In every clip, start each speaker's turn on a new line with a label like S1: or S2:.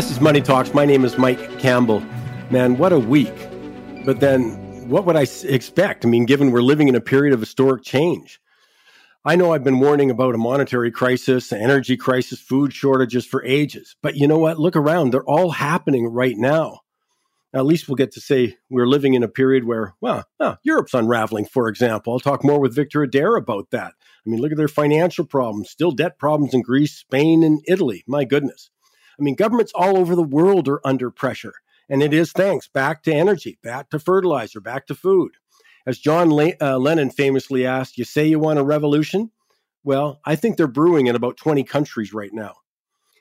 S1: This is Money Talks. My name is Mike Campbell. Man, what a week. But then, what would I expect? I mean, given we're living in a period of historic change. I know I've been warning about a monetary crisis, an energy crisis, food shortages for ages. But you know what? Look around. They're all happening right now. at least we'll get to say we're living in a period where, well, Europe's unraveling, for example. I'll talk more with Victor Adair about that. I mean, look at their financial problems, still debt problems in Greece, Spain, and Italy. My goodness. I mean, governments all over the world are under pressure. And it is thanks back to energy, back to fertilizer, back to food. As John Le- uh, Lennon famously asked, You say you want a revolution? Well, I think they're brewing in about 20 countries right now.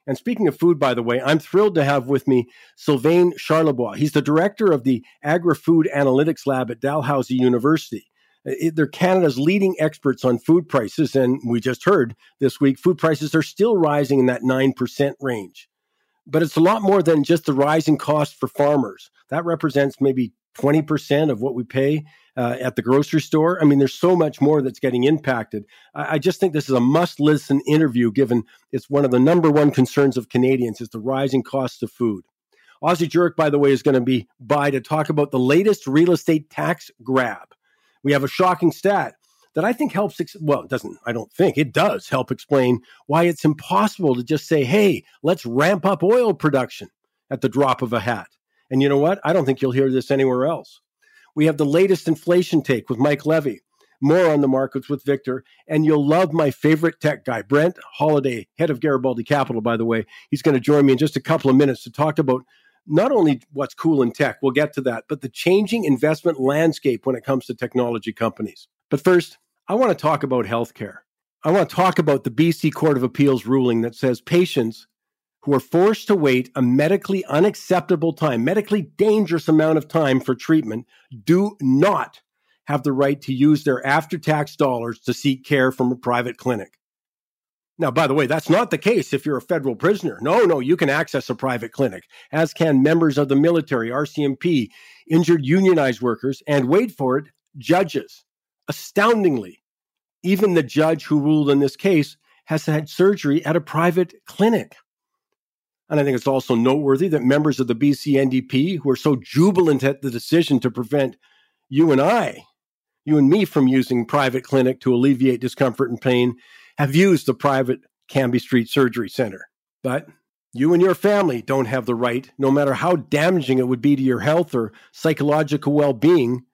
S1: And speaking of food, by the way, I'm thrilled to have with me Sylvain Charlebois. He's the director of the Agri Food Analytics Lab at Dalhousie University. Uh, they're Canada's leading experts on food prices. And we just heard this week, food prices are still rising in that 9% range but it's a lot more than just the rising cost for farmers. That represents maybe 20% of what we pay uh, at the grocery store. I mean, there's so much more that's getting impacted. I, I just think this is a must listen interview, given it's one of the number one concerns of Canadians is the rising cost of food. Ozzie Jurock, by the way, is going to be by to talk about the latest real estate tax grab. We have a shocking stat that I think helps, ex- well, it doesn't, I don't think, it does help explain why it's impossible to just say, hey, let's ramp up oil production at the drop of a hat. And you know what? I don't think you'll hear this anywhere else. We have the latest inflation take with Mike Levy, more on the markets with Victor, and you'll love my favorite tech guy, Brent Holliday, head of Garibaldi Capital, by the way. He's going to join me in just a couple of minutes to talk about not only what's cool in tech, we'll get to that, but the changing investment landscape when it comes to technology companies. But first, I want to talk about healthcare. I want to talk about the BC Court of Appeals ruling that says patients who are forced to wait a medically unacceptable time, medically dangerous amount of time for treatment, do not have the right to use their after tax dollars to seek care from a private clinic. Now, by the way, that's not the case if you're a federal prisoner. No, no, you can access a private clinic, as can members of the military, RCMP, injured unionized workers, and wait for it, judges. Astoundingly, even the judge who ruled in this case has had surgery at a private clinic. And I think it's also noteworthy that members of the BC NDP, who are so jubilant at the decision to prevent you and I, you and me, from using private clinic to alleviate discomfort and pain, have used the private Cambie Street Surgery Center. But you and your family don't have the right, no matter how damaging it would be to your health or psychological well being,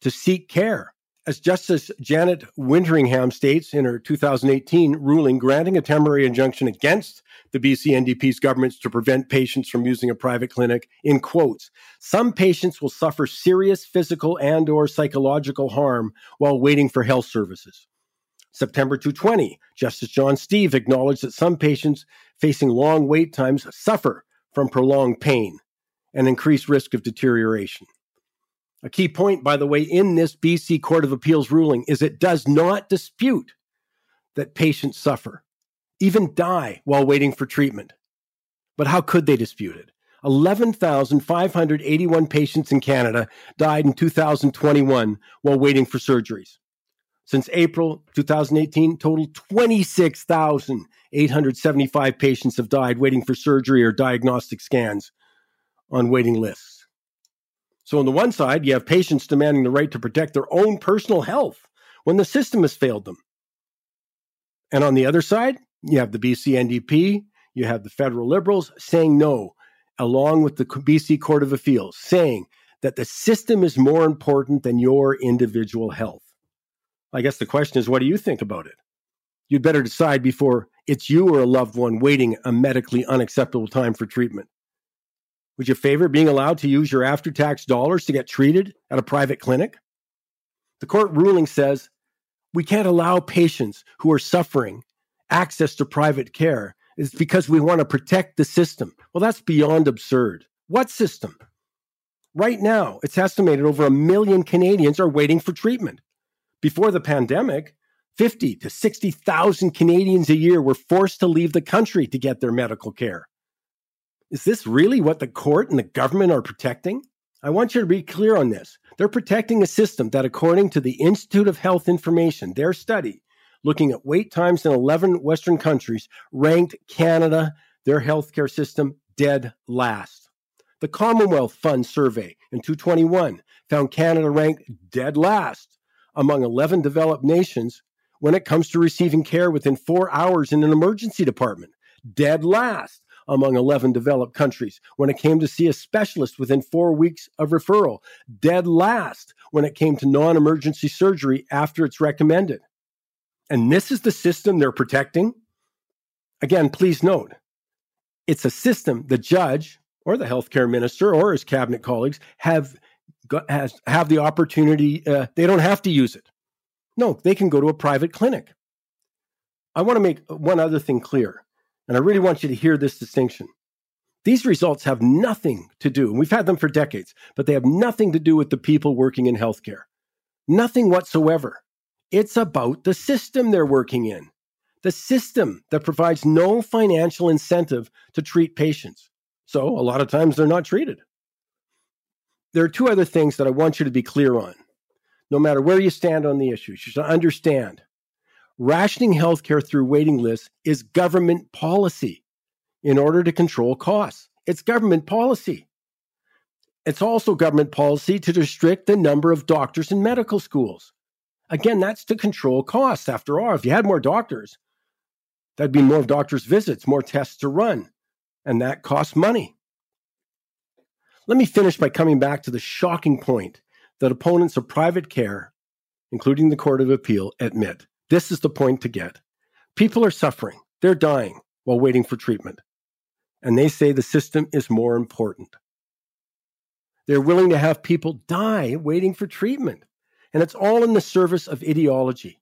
S1: to seek care as Justice Janet Winteringham states in her 2018 ruling granting a temporary injunction against the BC NDP's governments to prevent patients from using a private clinic, in quotes, some patients will suffer serious physical and or psychological harm while waiting for health services. September 220, Justice John Steeves acknowledged that some patients facing long wait times suffer from prolonged pain and increased risk of deterioration. A key point, by the way, in this BC Court of Appeals ruling is it does not dispute that patients suffer, even die while waiting for treatment. But how could they dispute it? 11,581 patients in Canada died in 2021 while waiting for surgeries. Since April 2018, total 26,875 patients have died waiting for surgery or diagnostic scans on waiting lists. So, on the one side, you have patients demanding the right to protect their own personal health when the system has failed them. And on the other side, you have the BC NDP, you have the federal liberals saying no, along with the BC Court of Appeals, saying that the system is more important than your individual health. I guess the question is, what do you think about it? You'd better decide before it's you or a loved one waiting a medically unacceptable time for treatment. Would you favor being allowed to use your after tax dollars to get treated at a private clinic? The court ruling says we can't allow patients who are suffering access to private care. It's because we want to protect the system. Well, that's beyond absurd. What system? Right now, it's estimated over a million Canadians are waiting for treatment. Before the pandemic, 50 to 60,000 Canadians a year were forced to leave the country to get their medical care. Is this really what the court and the government are protecting? I want you to be clear on this. They're protecting a system that, according to the Institute of Health Information, their study looking at wait times in 11 Western countries ranked Canada, their healthcare system, dead last. The Commonwealth Fund survey in 221 found Canada ranked dead last among 11 developed nations when it comes to receiving care within four hours in an emergency department. Dead last among 11 developed countries when it came to see a specialist within four weeks of referral. Dead last when it came to non emergency surgery after it's recommended. And this is the system they're protecting. Again, please note it's a system the judge or the healthcare minister or his cabinet colleagues have has have the opportunity. Uh, they don't have to use it. No, they can go to a private clinic. I want to make one other thing clear, and I really want you to hear this distinction. These results have nothing to do, and we've had them for decades, but they have nothing to do with the people working in healthcare. Nothing whatsoever. It's about the system they're working in, the system that provides no financial incentive to treat patients. So a lot of times they're not treated. There are two other things that I want you to be clear on. No matter where you stand on the issue, you should understand rationing healthcare through waiting lists is government policy in order to control costs. It's government policy. It's also government policy to restrict the number of doctors in medical schools. Again, that's to control costs. After all, if you had more doctors, that'd be more doctors' visits, more tests to run and that costs money. Let me finish by coming back to the shocking point that opponents of private care, including the Court of Appeal, admit. This is the point to get. People are suffering, they're dying while waiting for treatment. And they say the system is more important. They're willing to have people die waiting for treatment. And it's all in the service of ideology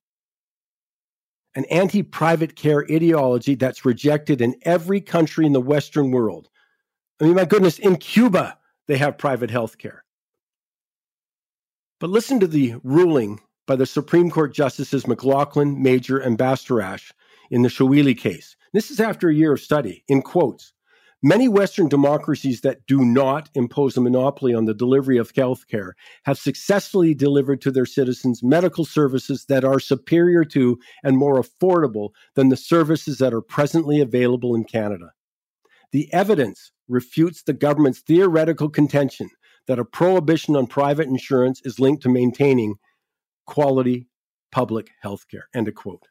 S1: an anti private care ideology that's rejected in every country in the Western world. I mean, my goodness, in Cuba, they have private health care. But listen to the ruling by the Supreme Court Justices McLachlin, Major, and Bastarache in the Chaoulli case. This is after a year of study, in quotes. Many Western democracies that do not impose a monopoly on the delivery of health care have successfully delivered to their citizens medical services that are superior to and more affordable than the services that are presently available in Canada. The evidence refutes the government's theoretical contention that a prohibition on private insurance is linked to maintaining quality public health care. End of quote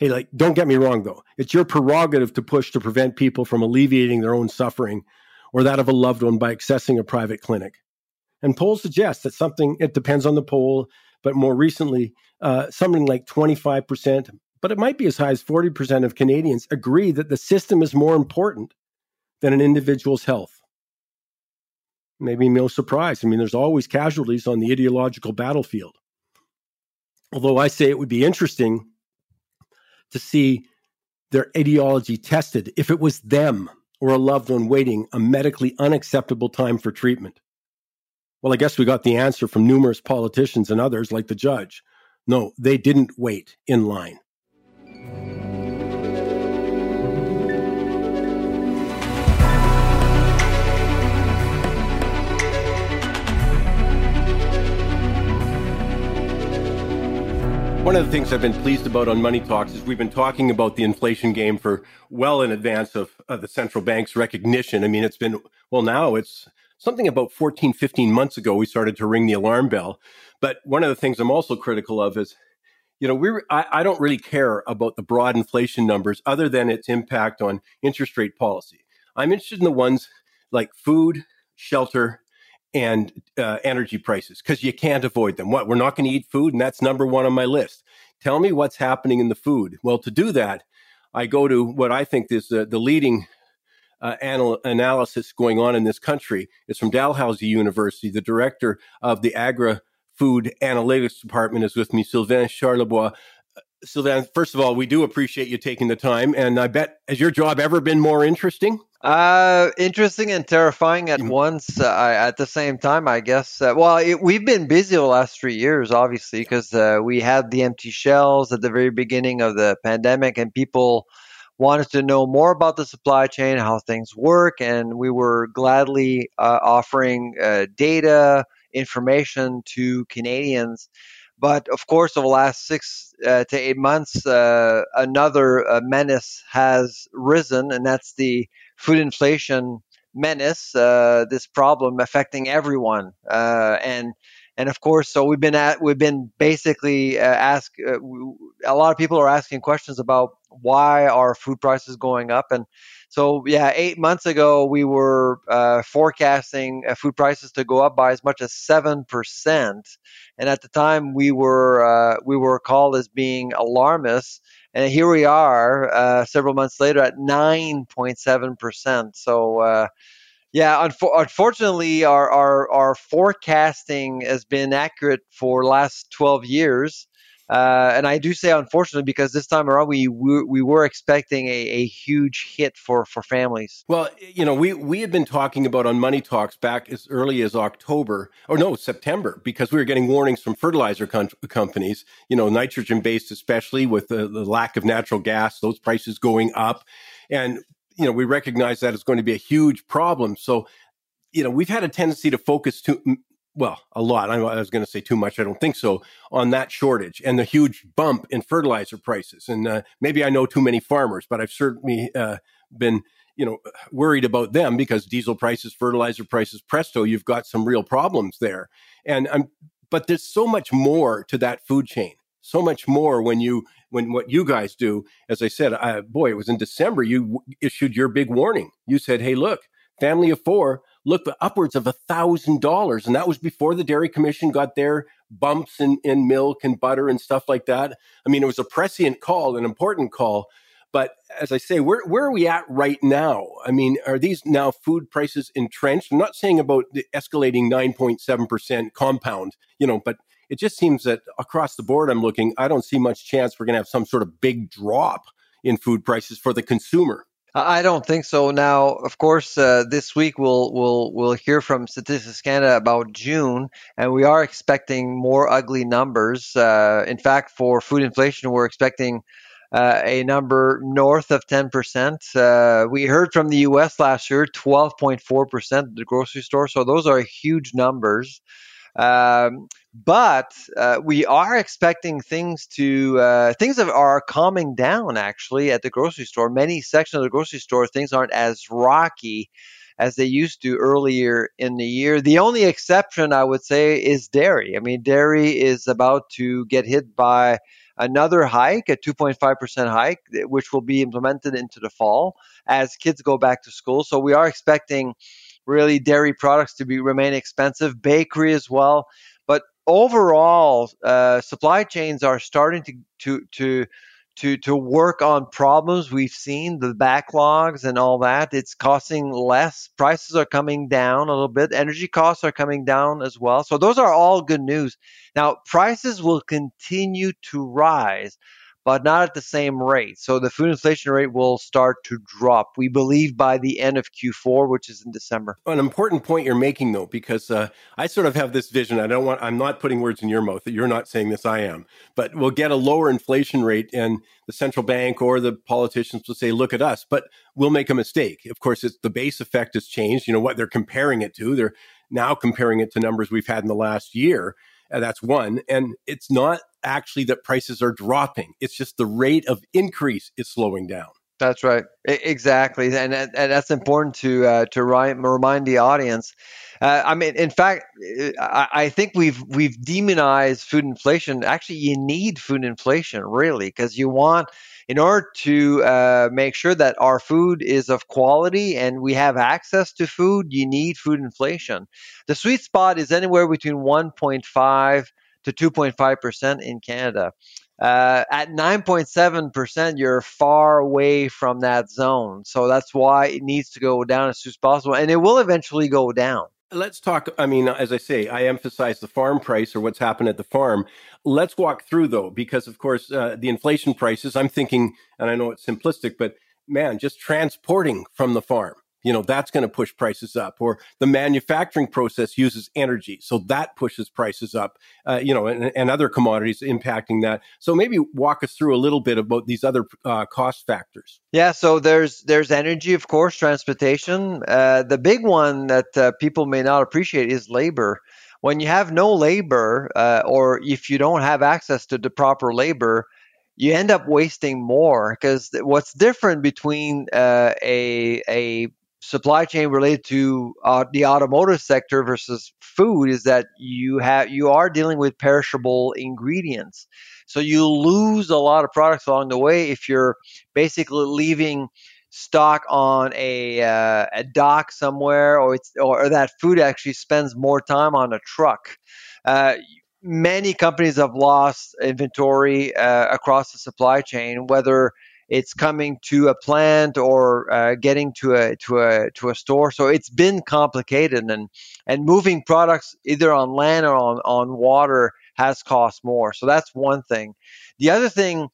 S1: hey, like, don't get me wrong, though. It's your prerogative to push to prevent people from alleviating their own suffering or that of a loved one by accessing a private clinic. And polls suggest that something, it depends on the poll, but more recently, uh, something like 25%, but it might be as high as 40% of Canadians agree that the system is more important than an individual's health. Maybe no surprise. I mean, there's always casualties on the ideological battlefield. Although I say it would be interesting to see their ideology tested if it was them or a loved one waiting a medically unacceptable time for treatment. Well, I guess we got the answer from numerous politicians and others, like the judge. No, they didn't wait in line. One of the things I've been pleased about on Money Talks is we've been talking about the inflation game for well in advance of uh, the central bank's recognition. I mean, it's been, well, now it's something about 14, 15 months ago, we started to ring the alarm bell. But one of the things I'm also critical of is, you know, we I, I don't really care about the broad inflation numbers other than its impact on interest rate policy. I'm interested in the ones like food, shelter, and uh, energy prices because you can't avoid them. What we're not going to eat food, and that's number one on my list. Tell me what's happening in the food. Well, to do that, I go to what I think is uh, the leading uh, anal- analysis going on in this country. It's from Dalhousie University. The director of the Agri Food Analytics Department is with me, Sylvain Charlebois. Uh, Sylvain, first of all, we do appreciate you taking the time, and I bet has your job ever been more interesting?
S2: Uh, interesting and terrifying at once. Uh, at the same time, I guess. Uh, well, it, we've been busy the last three years, obviously, because uh, we had the empty shelves at the very beginning of the pandemic, and people wanted to know more about the supply chain, how things work, and we were gladly uh, offering uh, data, information to Canadians. But of course, over the last six uh, to eight months, uh, another uh, menace has risen, and that's the food inflation menace, uh, this problem affecting everyone, uh, and and of course, so we've been at we've been basically uh, ask uh, a lot of people are asking questions about why are food prices going up and so yeah eight months ago we were uh, forecasting uh, food prices to go up by as much as seven percent and at the time we were we were called as being alarmists and here we are uh, several months later at 9.7 percent so yeah, unfortunately, our, our, our forecasting has been accurate for last 12 years. Uh, and I do say unfortunately because this time around we we, we were expecting a, a, huge hit for for families.
S1: Well, you know, we we had been talking about on Money Talks back as early as October or no September because we were getting warnings from fertilizer com- companies, you know, nitrogen based especially with the, the lack of natural gas, those prices going up, and you know, we recognize that it's going to be a huge problem. So, you know, we've had a tendency to focus too, well, a lot. I was going to say too much. I don't think so on that shortage and the huge bump in fertilizer prices. And uh, maybe I know too many farmers, but I've certainly uh, been, you know, worried about them because diesel prices, fertilizer prices, presto, you've got some real problems there. And I'm, but there's so much more to that food chain so much more when you when what you guys do as i said I, boy it was in december you issued your big warning you said hey look family of four look upwards of a thousand dollars and that was before the dairy commission got their bumps in, in milk and butter and stuff like that i mean it was a prescient call an important call but as I say, where where are we at right now? I mean, are these now food prices entrenched? I'm not saying about the escalating 9.7 percent compound, you know, but it just seems that across the board, I'm looking, I don't see much chance we're going to have some sort of big drop in food prices for the consumer.
S2: I don't think so. Now, of course, uh, this week we'll we'll we'll hear from Statistics Canada about June, and we are expecting more ugly numbers. Uh, in fact, for food inflation, we're expecting uh, a number north of 10%. Uh, we heard from the U.S. last year, 12.4% at the grocery store. So those are huge numbers. Um, but uh, we are expecting things to uh, things are calming down actually at the grocery store. Many sections of the grocery store things aren't as rocky as they used to earlier in the year. The only exception I would say is dairy. I mean, dairy is about to get hit by another hike, a 2.5% hike, which will be implemented into the fall as kids go back to school. So we are expecting really dairy products to be remain expensive, bakery as well. Overall, uh, supply chains are starting to to to to to work on problems. We've seen the backlogs and all that. It's costing less. Prices are coming down a little bit. Energy costs are coming down as well. So those are all good news. Now prices will continue to rise but not at the same rate. So the food inflation rate will start to drop, we believe, by the end of Q4, which is in December.
S1: An important point you're making, though, because uh, I sort of have this vision. I don't want, I'm not putting words in your mouth that you're not saying this, I am, but we'll get a lower inflation rate and the central bank or the politicians will say, look at us, but we'll make a mistake. Of course, it's the base effect has changed. You know what they're comparing it to? They're now comparing it to numbers we've had in the last year. Uh, that's one. And it's not actually that prices are dropping. It's just the rate of increase is slowing down.
S2: That's right, exactly, and, and that's important to uh, to remind the audience. Uh, I mean, in fact, I, I, think we've we've demonized food inflation. Actually, you need food inflation really because you want, in order to uh, make sure that our food is of quality and we have access to food, you need food inflation. The sweet spot is anywhere between 1.5 to 2.5% in Canada. Uh, at 9.7%, you're far away from that zone. So that's why it needs to go down as soon as possible. And it will eventually go down.
S1: Let's talk. I mean, as I say, I emphasize the farm price or what's happened at the farm. Let's walk through, though, because of course, uh, the inflation prices, I'm thinking, and I know it's simplistic, but man, just transporting from the farm you know that's going to push prices up or the manufacturing process uses energy so that pushes prices up uh, you know and, and, other commodities impacting that. So maybe walk us through a little bit about these other uh, cost factors.
S2: Yeah so there's there's energy of course transportation. Uh, the big one that uh, people may not appreciate is labor. When you have no labor uh, or if you don't have access to the proper labor you end up wasting more because what's different between uh, a a supply chain related to uh, the automotive sector versus food is that you have you are dealing with perishable ingredients. So you lose a lot of products along the way if you're basically leaving stock on a, uh, a dock somewhere or it's or, that food actually spends more time on a truck. Uh, many companies have lost inventory uh, across the supply chain whether it's coming to a plant or uh, getting to a to a to a store. So it's been complicated, and and moving products either on land or on on water has cost more. So that's one thing. The other thing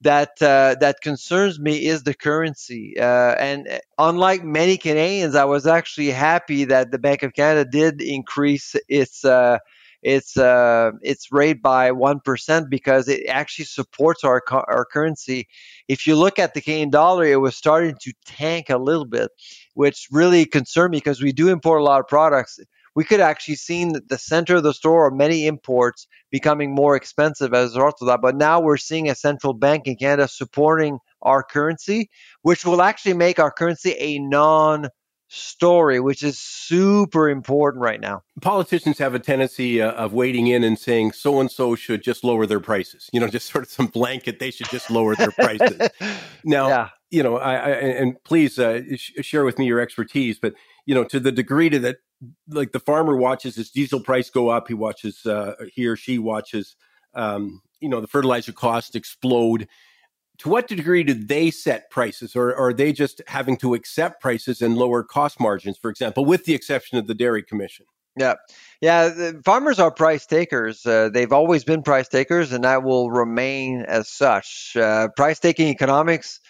S2: that uh, that concerns me is the currency. Uh, and unlike many Canadians, I was actually happy that the Bank of Canada did increase its uh, its uh, its rate by one percent because it actually supports our our currency. If you look at the Canadian dollar, it was starting to tank a little bit, which really concerned me because we do import a lot of products. We could actually seen the center of the store or many imports becoming more expensive as a result of that. But now we're seeing a central bank in Canada supporting our currency, which will actually make our currency a non story, which is super important right now.
S1: Politicians have a tendency uh, of wading in and saying so and so should just lower their prices. You know, just sort of some blanket, they should just lower their prices. now, yeah. you know, I, I and please uh, sh- share with me your expertise, but you know, to the degree to that, like the farmer watches his diesel price go up, he watches uh, he or she watches, um, you know, the fertilizer cost explode to what degree do they set prices or, or, are they just having to accept prices and lower cost margins for example with the exception of the dairy commission?
S2: Yeah yeah farmers are price takers uh, they've always been price takers and that will remain as such. Uh, price taking economics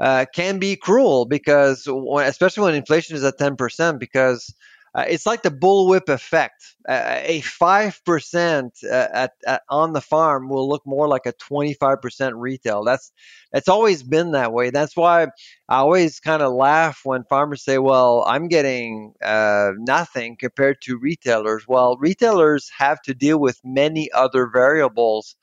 S2: uh, can be cruel because especially when inflation is at 10% because uh, it's like the bullwhip effect. Uh, a five percent uh, at, at, on the farm will look more like a twenty five percent retail. That's it's always been that way. That's why I always kind of laugh when farmers say, "Well, I'm getting uh, nothing compared to retailers." Well, retailers have to deal with many other variables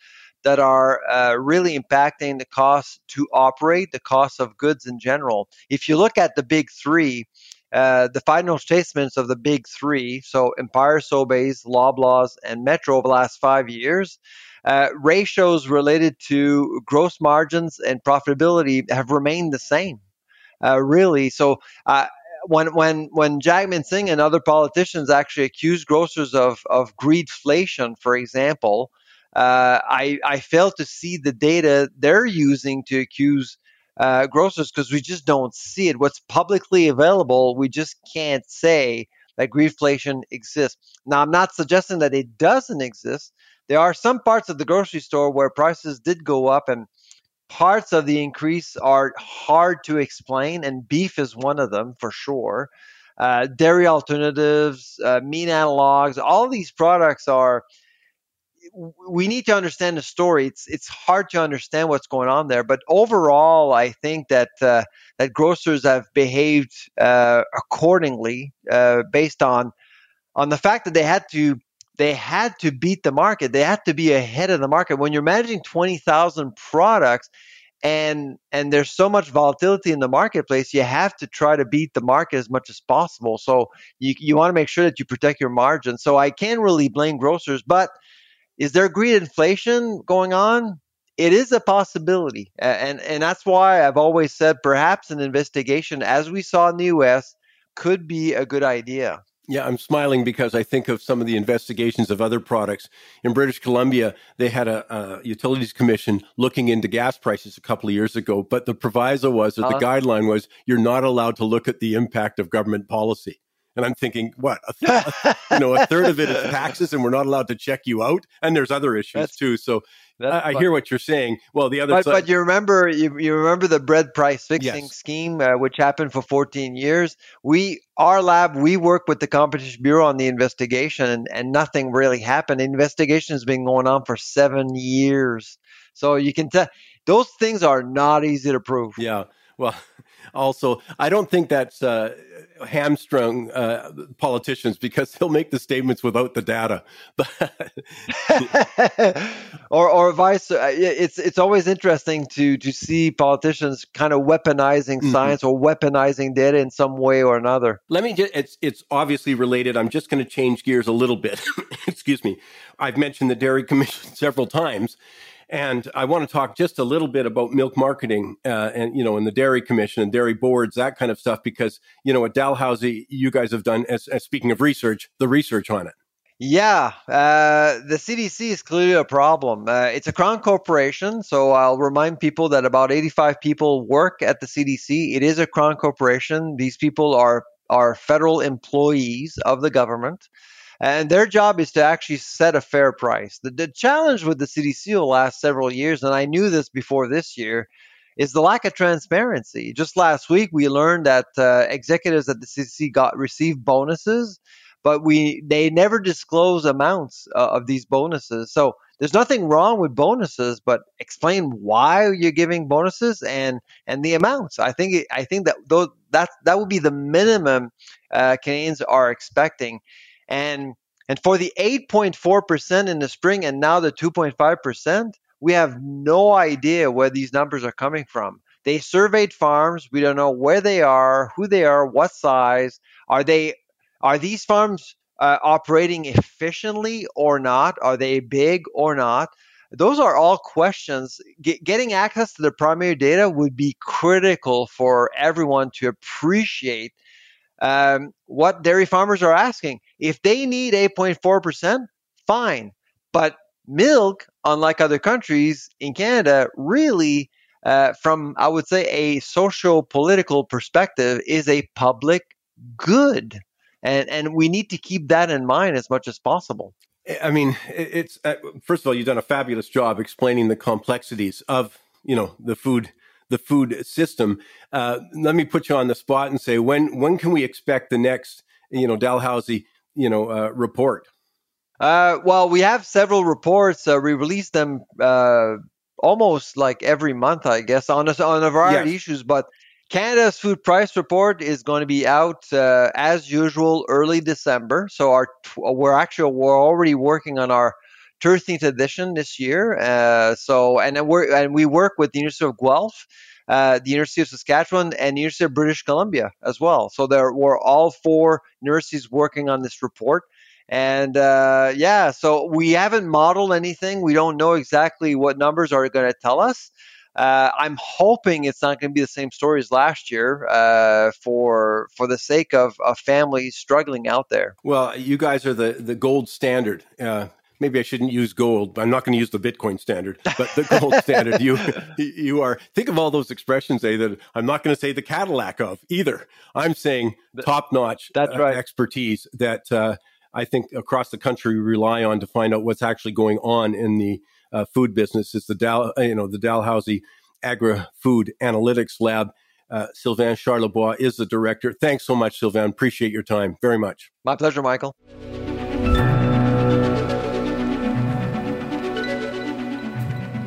S2: that are uh, really impacting the cost to operate, the cost of goods in general. If you look at the big three uh, the final statements of the big three, so Empire, Sobeys, Loblaws, and Metro over the last five years, uh, ratios related to gross margins and profitability have remained the same, uh, really. So uh, when when when Jagmeet Singh and other politicians actually accuse grocers of of greedflation, for example, uh, I I fail to see the data they're using to accuse uh, grocers because we just don't see it. What's publicly available, we just can't say that greedflation exists. Now, I'm not suggesting that it doesn't exist. There are some parts of the grocery store where prices did go up, and parts of the increase are hard to explain, and beef is one of them for sure. Uh, dairy alternatives, uh, meat analogs, all these products are we need to understand the story. It's it's hard to understand what's going on there, but overall, I think that uh, that grocers have behaved uh, accordingly uh, based on on the fact that they had to they had to beat the market. They had to be ahead of the market. When you're managing twenty thousand products, and and there's so much volatility in the marketplace, you have to try to beat the market as much as possible. So you you want to make sure that you protect your margin. So I can't really blame grocers, but is there greed inflation going on? It is a possibility. And, and that's why I've always said perhaps an investigation, as we saw in the US, could be a good idea.
S1: Yeah, I'm smiling because I think of some of the investigations of other products. In British Columbia, they had a, a utilities commission looking into gas prices a couple of years ago, but the proviso was, or the uh, guideline was, you're not allowed to look at the impact of government policy. And I'm thinking, what? A th- you know, a third of it is taxes, and we're not allowed to check you out. And there's other issues that's, too. So I, I, hear what you're saying. Well, the other
S2: but,
S1: side,
S2: but you remember, you, you remember the bread price fixing yes. scheme, uh, which happened for 14 years. We, our lab, we work with the Competition Bureau on the investigation, and, and nothing really happened. The investigation has been going on for seven years. So you can tell those things are not easy to prove.
S1: Yeah. Well, also, I don't think that's uh, hamstrung uh, politicians because he'll make the statements without the data.
S2: or, or vice. Uh, it's it's always interesting to to see politicians kind of weaponizing mm-hmm. science or weaponizing data in some way or another.
S1: Let me just. It's it's obviously related. I'm just going to change gears a little bit. Excuse me. I've mentioned the Dairy Commission several times. And I want to talk just a little bit about milk marketing uh, and, you know, and the Dairy Commission and dairy boards, that kind of stuff, because, you know, at Dalhousie, you guys have done, as, as speaking of research, the research on it.
S2: Yeah, uh, the CDC is clearly a problem. Uh, it's a crown corporation, so I'll remind people that about 85 people work at the CDC. It is a crown corporation. These people are are federal employees of the government and their job is to actually set a fair price. The, the challenge with the CDC the last several years, and I knew this before this year, is the lack of transparency. Just last week, we learned that uh, executives at the CDC got received bonuses, but we they never disclose amounts uh, of these bonuses. So there's nothing wrong with bonuses, but explain why you're giving bonuses and and the amounts. I think I think that that that would be the minimum uh, Canadians are expecting. And and for the 8.4% in the spring and now the 2.5%, we have no idea where these numbers are coming from. They surveyed farms. We don't know where they are, who they are, what size. Are they are these farms uh, operating efficiently or not? Are they big or not? Those are all questions. Get, getting access to the primary data would be critical for everyone to appreciate um, what dairy farmers are asking. If they need 8.4%, fine. But milk, unlike other countries in Canada, really, uh, from I would say a social political perspective, is a public good. And, and we need to keep that in mind as much as possible.
S1: I mean, it's uh, first of all, you've done a fabulous job explaining the complexities of you know the food the food system. Uh, let me put you on the spot and say when when can we expect the next you know Dalhousie you know uh, report?
S2: Uh, well, we have several reports. Uh, we release them uh, almost like every month, I guess, on a, on a variety yes. of issues. But Canada's food price report is going to be out uh, as usual early December. So our we're actually we're already working on our 13th edition this year. Uh, so, and we and we work with the University of Guelph, uh, the University of Saskatchewan, and the University of British Columbia as well. So there were all four universities working on this report. And uh, yeah, so we haven't modeled anything. We don't know exactly what numbers are going to tell us. Uh, I'm hoping it's not going to be the same story as last year uh, for for the sake of, of families struggling out there.
S1: Well, you guys are the the gold standard. Uh, maybe I shouldn't use gold. I'm not going to use the Bitcoin standard, but the gold standard. You you are think of all those expressions, eh, that I'm not going to say the Cadillac of either. I'm saying top notch
S2: That's right.
S1: Uh, expertise that uh, I think across the country we rely on to find out what's actually going on in the uh, food business. It's the Dal, uh, you know, the Dalhousie Agri Food Analytics Lab. Uh, Sylvain Charlebois is the director. Thanks so much, Sylvain. Appreciate your time very much.
S2: My pleasure, Michael.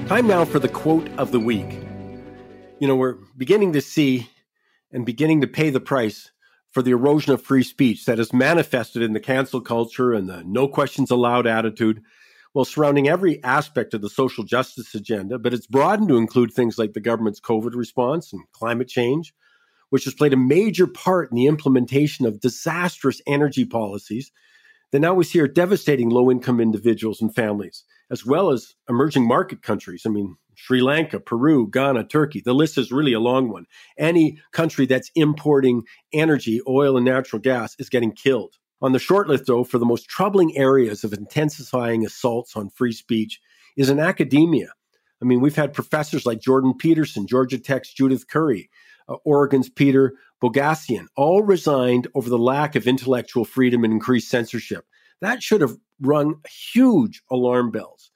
S1: Time now for the quote of the week. You know, we're beginning to see and beginning to pay the price for the erosion of free speech that is manifested in the cancel culture and the no questions allowed attitude, well, surrounding every aspect of the social justice agenda, but it's broadened to include things like the government's COVID response and climate change, which has played a major part in the implementation of disastrous energy policies that now we see devastating low income individuals and families as well as emerging market countries. I mean, Sri Lanka, Peru, Ghana, Turkey. The list is really a long one. Any country that's importing energy, oil, and natural gas is getting killed. On the short list, though, for the most troubling areas of intensifying assaults on free speech is in academia. I mean, we've had professors like Jordan Peterson, Georgia Tech's Judith Curry, uh, Oregon's Peter Boghossian, all resigned over the lack of intellectual freedom and increased censorship. That should have rung huge alarm bells.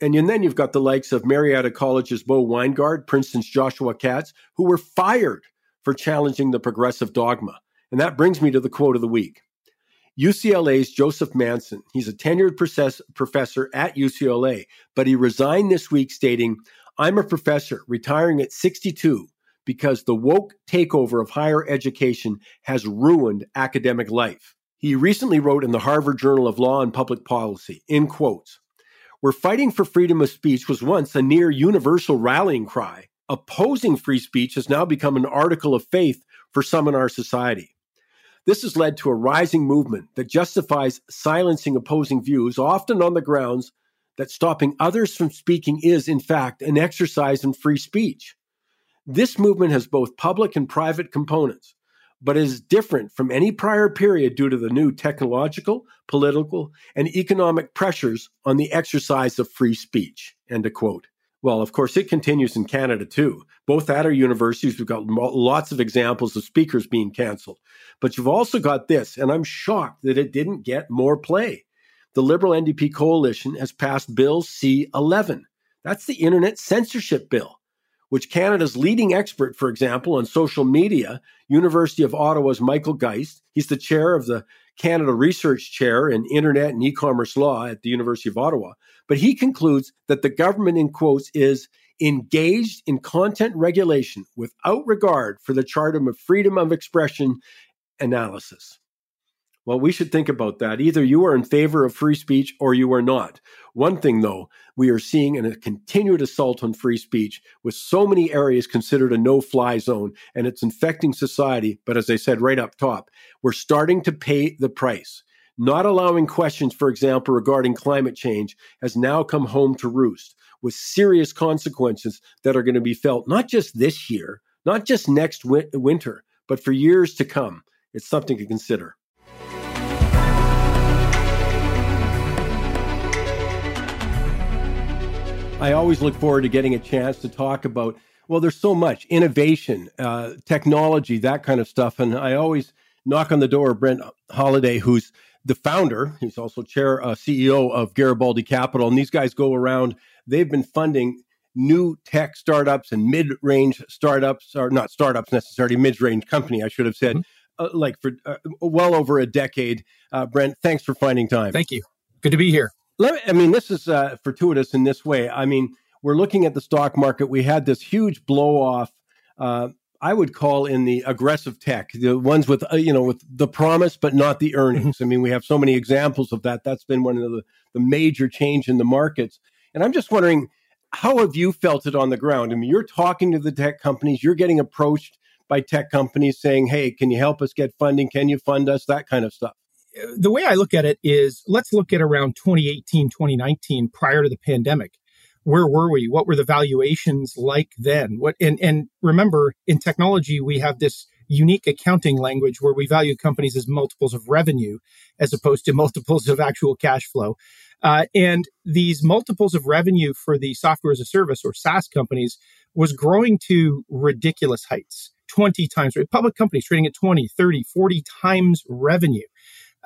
S1: And then you've got the likes of Marietta College's Bo Winegard, Princeton's Joshua Katz, who were fired for challenging the progressive dogma. And that brings me to the quote of the week. UCLA's Joseph Manson, he's a tenured professor at UCLA, but he resigned this week stating, I'm a professor retiring at 62 because the woke takeover of higher education has ruined academic life. He recently wrote in the Harvard Journal of Law and Public Policy, in quotes, where fighting for freedom of speech was once a near universal rallying cry, opposing free speech has now become an article of faith for some in our society. This has led to a rising movement that justifies silencing opposing views, often on the grounds that stopping others from speaking is, in fact, an exercise in free speech. This movement has both public and private components, but is different from any prior period due to the new technological, political, and economic pressures on the exercise of free speech. End of quote. Well, of course, it continues in Canada too. Both at our universities, we've got lots of examples of speakers being canceled. But you've also got this, and I'm shocked that it didn't get more play. The Liberal NDP coalition has passed Bill C 11. That's the Internet Censorship Bill, which Canada's leading expert, for example, on social media, University of Ottawa's Michael Geist, he's the chair of the Canada Research Chair in Internet and E-commerce Law at the University of Ottawa. But he concludes that the government, in quotes, is engaged in content regulation without regard for the charter of freedom of expression analysis. Well, we should think about that. Either you are in favor of free speech or you are not. One thing, though, we are seeing a continued assault on free speech with so many areas considered a no fly zone, and it's infecting society. But as I said right up top, we're starting to pay the price. Not allowing questions, for example, regarding climate change has now come home to roost with serious consequences that are going to be felt not just this year, not just next winter, but for years to come. It's something to consider. I always look forward to getting a chance to talk about, well, there's so much innovation, uh, technology, that kind of stuff. And I always knock on the door of Brent Holliday, who's the founder. He's also chair, uh, CEO of Garibaldi Capital. And these guys go around, they've been funding new tech startups and mid range startups, or not startups necessarily, mid range company, I should have said, mm-hmm. uh, like for uh, well over a decade. Uh, Brent, thanks for finding time.
S3: Thank you. Good to be here.
S1: Me, I mean, this is uh, fortuitous in this way. I mean, we're looking at the stock market. We had this huge blow off. Uh, I would call in the aggressive tech, the ones with uh, you know with the promise but not the earnings. Mm-hmm. I mean, we have so many examples of that. That's been one of the, the major change in the markets. And I'm just wondering, how have you felt it on the ground? I mean, you're talking to the tech companies, you're getting approached by tech companies saying, "Hey, can you help us get funding? Can you fund us?" That kind of stuff
S3: the way I look at it is let's look at around 2018, 2019, prior to the pandemic. Where were we? What were the valuations like then? What and and remember in technology we have this unique accounting language where we value companies as multiples of revenue as opposed to multiples of actual cash flow. Uh, and these multiples of revenue for the software as a service or SaaS companies was growing to ridiculous heights 20 times, public companies trading at 20, 30, 40 times revenue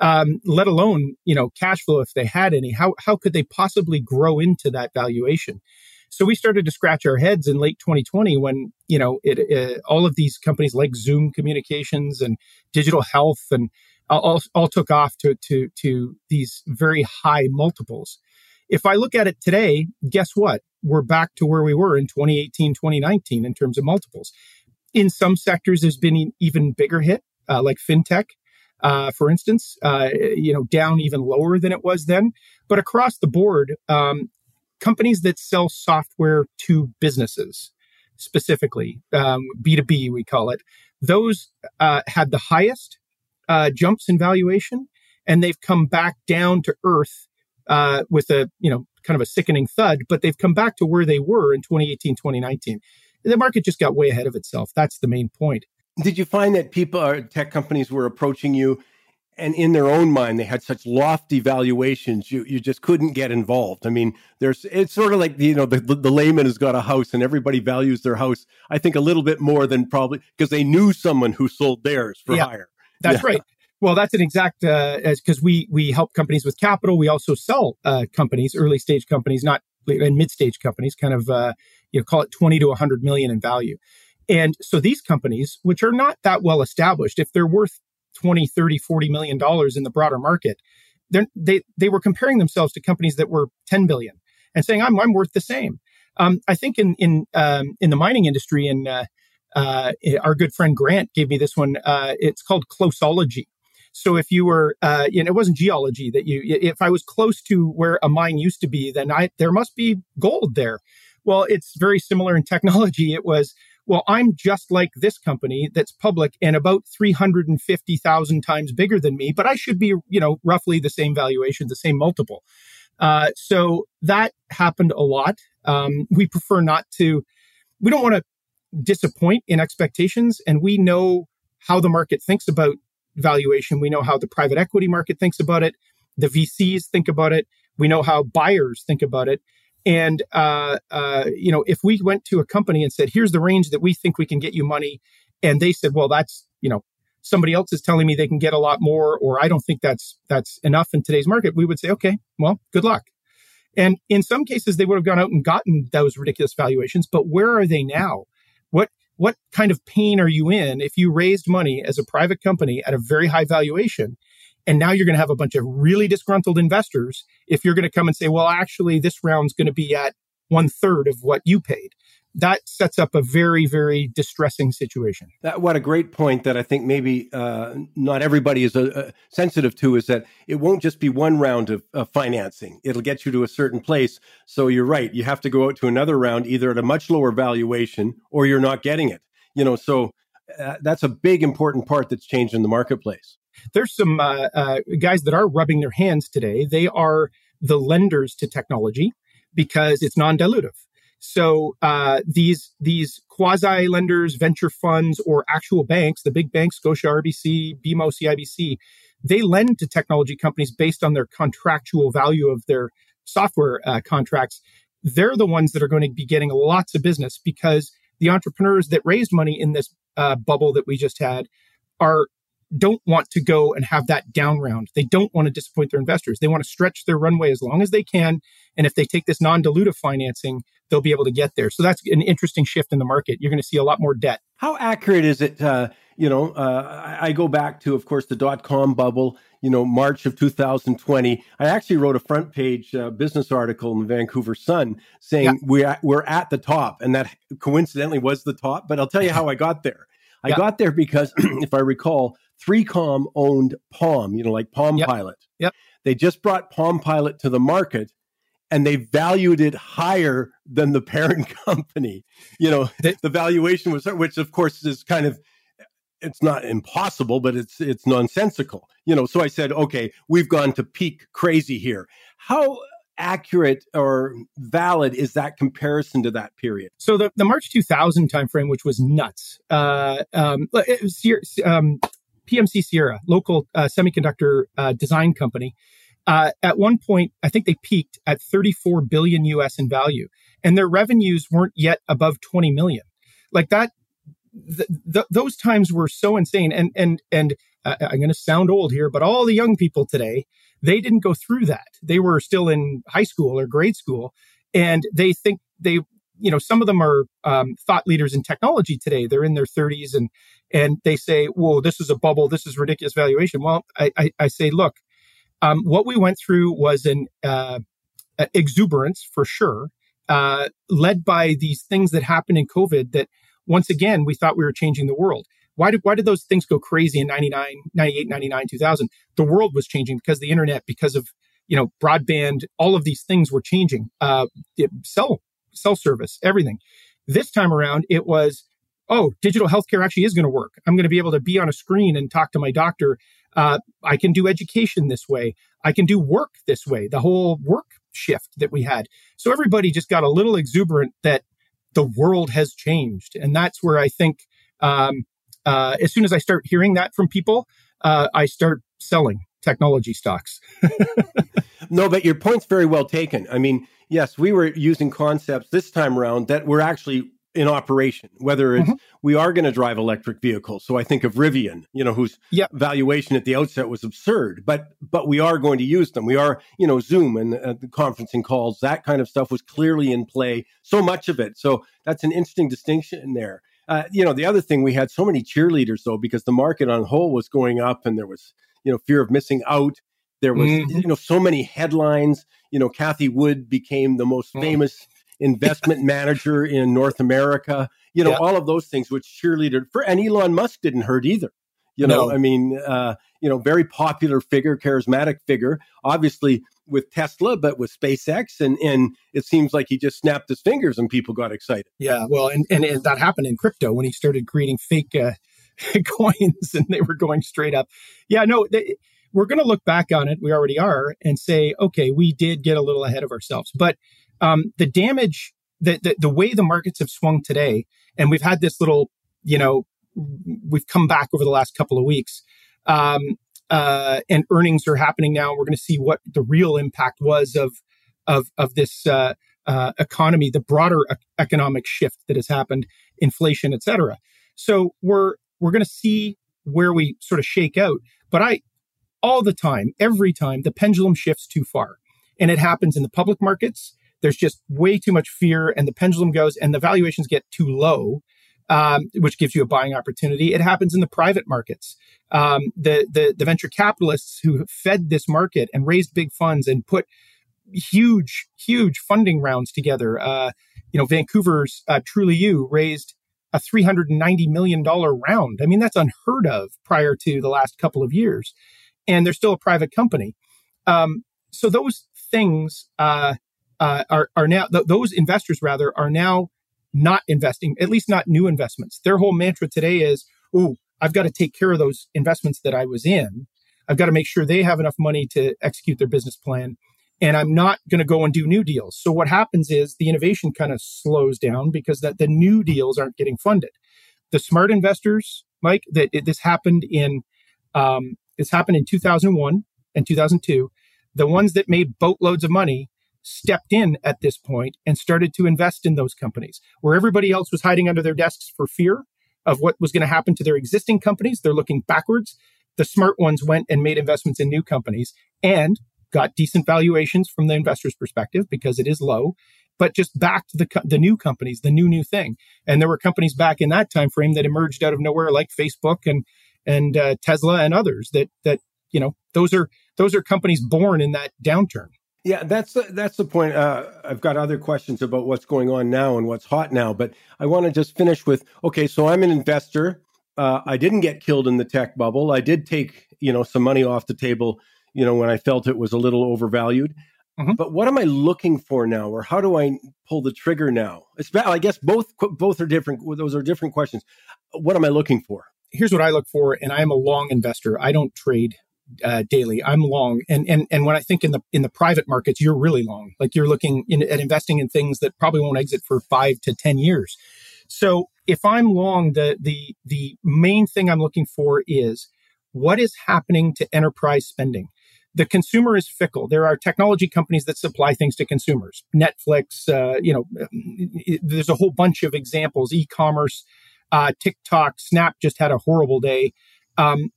S3: um, let alone you know cash flow if they had any. How how could they possibly grow into that valuation? So we started to scratch our heads in late 2020 when you know it, it all of these companies like Zoom Communications and Digital Health and all, all took off to to to these very high multiples. If I look at it today, guess what? We're back to where we were in 2018, 2019 in terms of multiples. In some sectors, there's been an even bigger hit, uh, like fintech uh, for instance, uh, you know, down even lower than it was then. But across the board, um, companies that sell software to businesses, specifically um, B2B, we call it, those uh, had the highest uh, jumps in valuation, and they've come back down to earth uh, with a you know kind of a sickening thud. But they've come back to where they were in 2018, 2019. The market just got way ahead of itself. That's the main point.
S1: Did you find that people or tech companies were approaching you and in their own mind they had such lofty valuations you you just couldn't get involved? I mean there's it's sort of like you know the, the layman has got a house and everybody values their house i think a little bit more than probably because they knew someone who sold theirs for
S3: yeah,
S1: higher
S3: that's yeah. right. Well that's an exact uh, because we we help companies with capital. We also sell uh, companies early stage companies not and mid stage companies kind of uh, you know call it 20 to 100 million in value and so these companies, which are not that well established, if they're worth 20, 30, 40 million dollars in the broader market, they, they were comparing themselves to companies that were 10 billion and saying, I'm, I'm worth the same. Um, I think in, in, um, in the mining industry in, uh, uh, our good friend Grant gave me this one. Uh, it's called closeology. So if you were, uh, you know, it wasn't geology that you, if I was close to where a mine used to be, then I, there must be gold there. Well, it's very similar in technology. It was, well, I'm just like this company that's public and about 350,000 times bigger than me, but I should be, you know, roughly the same valuation, the same multiple. Uh, so that happened a lot. Um, we prefer not to, we don't want to disappoint in expectations. And we know how the market thinks about valuation. We know how the private equity market thinks about it. The VCs think about it. We know how buyers think about it. And uh, uh, you know, if we went to a company and said, "Here's the range that we think we can get you money," and they said, "Well, that's you know, somebody else is telling me they can get a lot more, or I don't think that's that's enough in today's market," we would say, "Okay, well, good luck." And in some cases, they would have gone out and gotten those ridiculous valuations. But where are they now? What what kind of pain are you in if you raised money as a private company at a very high valuation and now you're going to have a bunch of really disgruntled investors if you're going to come and say well actually this round's going to be at one third of what you paid. That sets up a very very distressing situation.
S1: That, what a great point that i think maybe uh, not everybody is uh, uh, sensitive to is that it won't just be one round of, of, financing. It'll get you to a certain place. So you're right. You have to go out to another round either at a much lower valuation or you're not getting it. You know so uh, that's a big important part that's changed in the marketplace
S3: there's some uh, uh, guys that are rubbing their hands today they are the lenders to technology because it's non-dilutive so uh, these these quasi lenders, venture funds, or actual banks, the big banks, Scotia, RBC, BMO, CIBC, they lend to technology companies based on their contractual value of their software uh, contracts. They're the ones that are going to be getting lots of business because the entrepreneurs that raised money in this uh, bubble that we just had are don't want to go and have that down round. They don't want to disappoint their investors. They want to stretch their runway as long as they can. And if they take this non dilutive financing, they'll be able to get there. So that's an interesting shift in the market. You're going to see a lot more debt.
S1: How accurate is it? Uh, you know, uh, I go back to, of course, the dot com bubble, you know, March of 2020. I actually wrote a front page uh, business article in the Vancouver Sun saying yeah. we're, we're at the top. And that coincidentally was the top. But I'll tell you how I got there. I yeah. got there because, if I recall, 3Com owned Palm, you know, like Palm
S3: yep.
S1: Pilot.
S3: Yep.
S1: They just brought Palm Pilot to the market and they valued it higher than the parent company. You know, the, the valuation was, which of course is kind of, it's not impossible, but it's it's nonsensical. You know, so I said, okay, we've gone to peak crazy here. How accurate or valid is that comparison to that period?
S3: So the, the March 2000 timeframe, which was nuts. Uh, um, it was, um, PMC Sierra, local uh, semiconductor uh, design company, uh, at one point, I think they peaked at 34 billion US in value, and their revenues weren't yet above 20 million. Like that, th- th- those times were so insane. And and and uh, I'm going to sound old here, but all the young people today, they didn't go through that. They were still in high school or grade school, and they think they you know, some of them are um, thought leaders in technology today. They're in their 30s and and they say, "Whoa, this is a bubble. This is ridiculous valuation." Well, I, I, I say, look, um, what we went through was an uh, exuberance for sure, uh, led by these things that happened in COVID. That once again we thought we were changing the world. Why did why did those things go crazy in 99, 98, 99, 2000? The world was changing because the internet, because of you know broadband, all of these things were changing. Uh, cell cell service, everything. This time around, it was, oh, digital healthcare actually is going to work. I'm going to be able to be on a screen and talk to my doctor. Uh, I can do education this way. I can do work this way. The whole work shift that we had. So everybody just got a little exuberant that the world has changed. And that's where I think um, uh, as soon as I start hearing that from people, uh, I start selling technology stocks.
S1: no, but your point's very well taken. I mean, yes, we were using concepts this time around that were actually in operation, whether it's mm-hmm. we are going to drive electric vehicles. So I think of Rivian, you know, whose yep. valuation at the outset was absurd, but but we are going to use them. We are, you know, Zoom and uh, the conferencing calls, that kind of stuff was clearly in play. So much of it. So that's an interesting distinction there. Uh, you know, the other thing we had so many cheerleaders though, because the market on whole was going up, and there was you know fear of missing out. There was, mm-hmm. you know, so many headlines. You know, Cathie Wood became the most mm. famous investment manager in North America. You know, all of those things which cheerleader for and Elon Musk didn't hurt either. You know, no. I mean, uh, you know, very popular figure, charismatic figure, obviously with Tesla, but with SpaceX, and and it seems like he just snapped his fingers and people got excited.
S3: Yeah, well, and and, and that happened in crypto when he started creating fake uh, coins and they were going straight up. Yeah, no, they, we're going to look back on it. We already are and say, okay, we did get a little ahead of ourselves, but um, the damage, the, the the way the markets have swung today, and we've had this little, you know, we've come back over the last couple of weeks. Um, uh, and earnings are happening now. We're going to see what the real impact was of of of this uh, uh, economy, the broader economic shift that has happened, inflation, et cetera. So we're we're going to see where we sort of shake out. But I, all the time, every time, the pendulum shifts too far, and it happens in the public markets. There's just way too much fear, and the pendulum goes, and the valuations get too low, um, which gives you a buying opportunity. It happens in the private markets. Um, the, the, the venture capitalists who fed this market and raised big funds and put huge, huge funding rounds together. Uh, you know, Vancouver's uh, Trulioo raised a $390 million round. I mean, that's unheard of prior to the last couple of years. And they're still a private company. Um, so those things uh, uh, are, are now, th- those investors rather, are now not investing, at least not new investments. Their whole mantra today is, oh, I've got to take care of those investments that I was in. I've got to make sure they have enough money to execute their business plan. And I'm not going to go and do new deals. So what happens is the innovation kind of slows down because that the new deals aren't getting funded. The smart investors, Mike, that this happened in um, this happened in 2001 and 2002. The ones that made boatloads of money stepped in at this point and started to invest in those companies where everybody else was hiding under their desks for fear of what was going to happen to their existing companies. They're looking backwards. The smart ones went and made investments in new companies and got decent valuations from the investor's perspective because it is low, but just backed the the new companies, the new new thing. And there were companies back in that time frame that emerged out of nowhere, like Facebook and and uh, Tesla and others. That that you know those are those are companies born in that downturn.
S1: Yeah, that's the, that's the point. Uh, I've got other questions about what's going on now and what's hot now, but I want to just finish with okay. So I'm an investor. Uh, I didn't get killed in the tech bubble. I did take you know some money off the table. You know when I felt it was a little overvalued. Mm-hmm. But what am I looking for now, or how do I pull the trigger now? It's I guess both both are different. Those are different questions. What am I looking for?
S3: Here's what I look for, and I am a long investor. I don't trade uh, daily. I'm long, and and and when I think in the in the private markets, you're really long. Like you're looking in, at investing in things that probably won't exit for five to ten years. So if I'm long, the the the main thing I'm looking for is what is happening to enterprise spending. The consumer is fickle. There are technology companies that supply things to consumers. Netflix, uh, you know, there's a whole bunch of examples. E-commerce, uh, TikTok, Snap just had a horrible day. Um,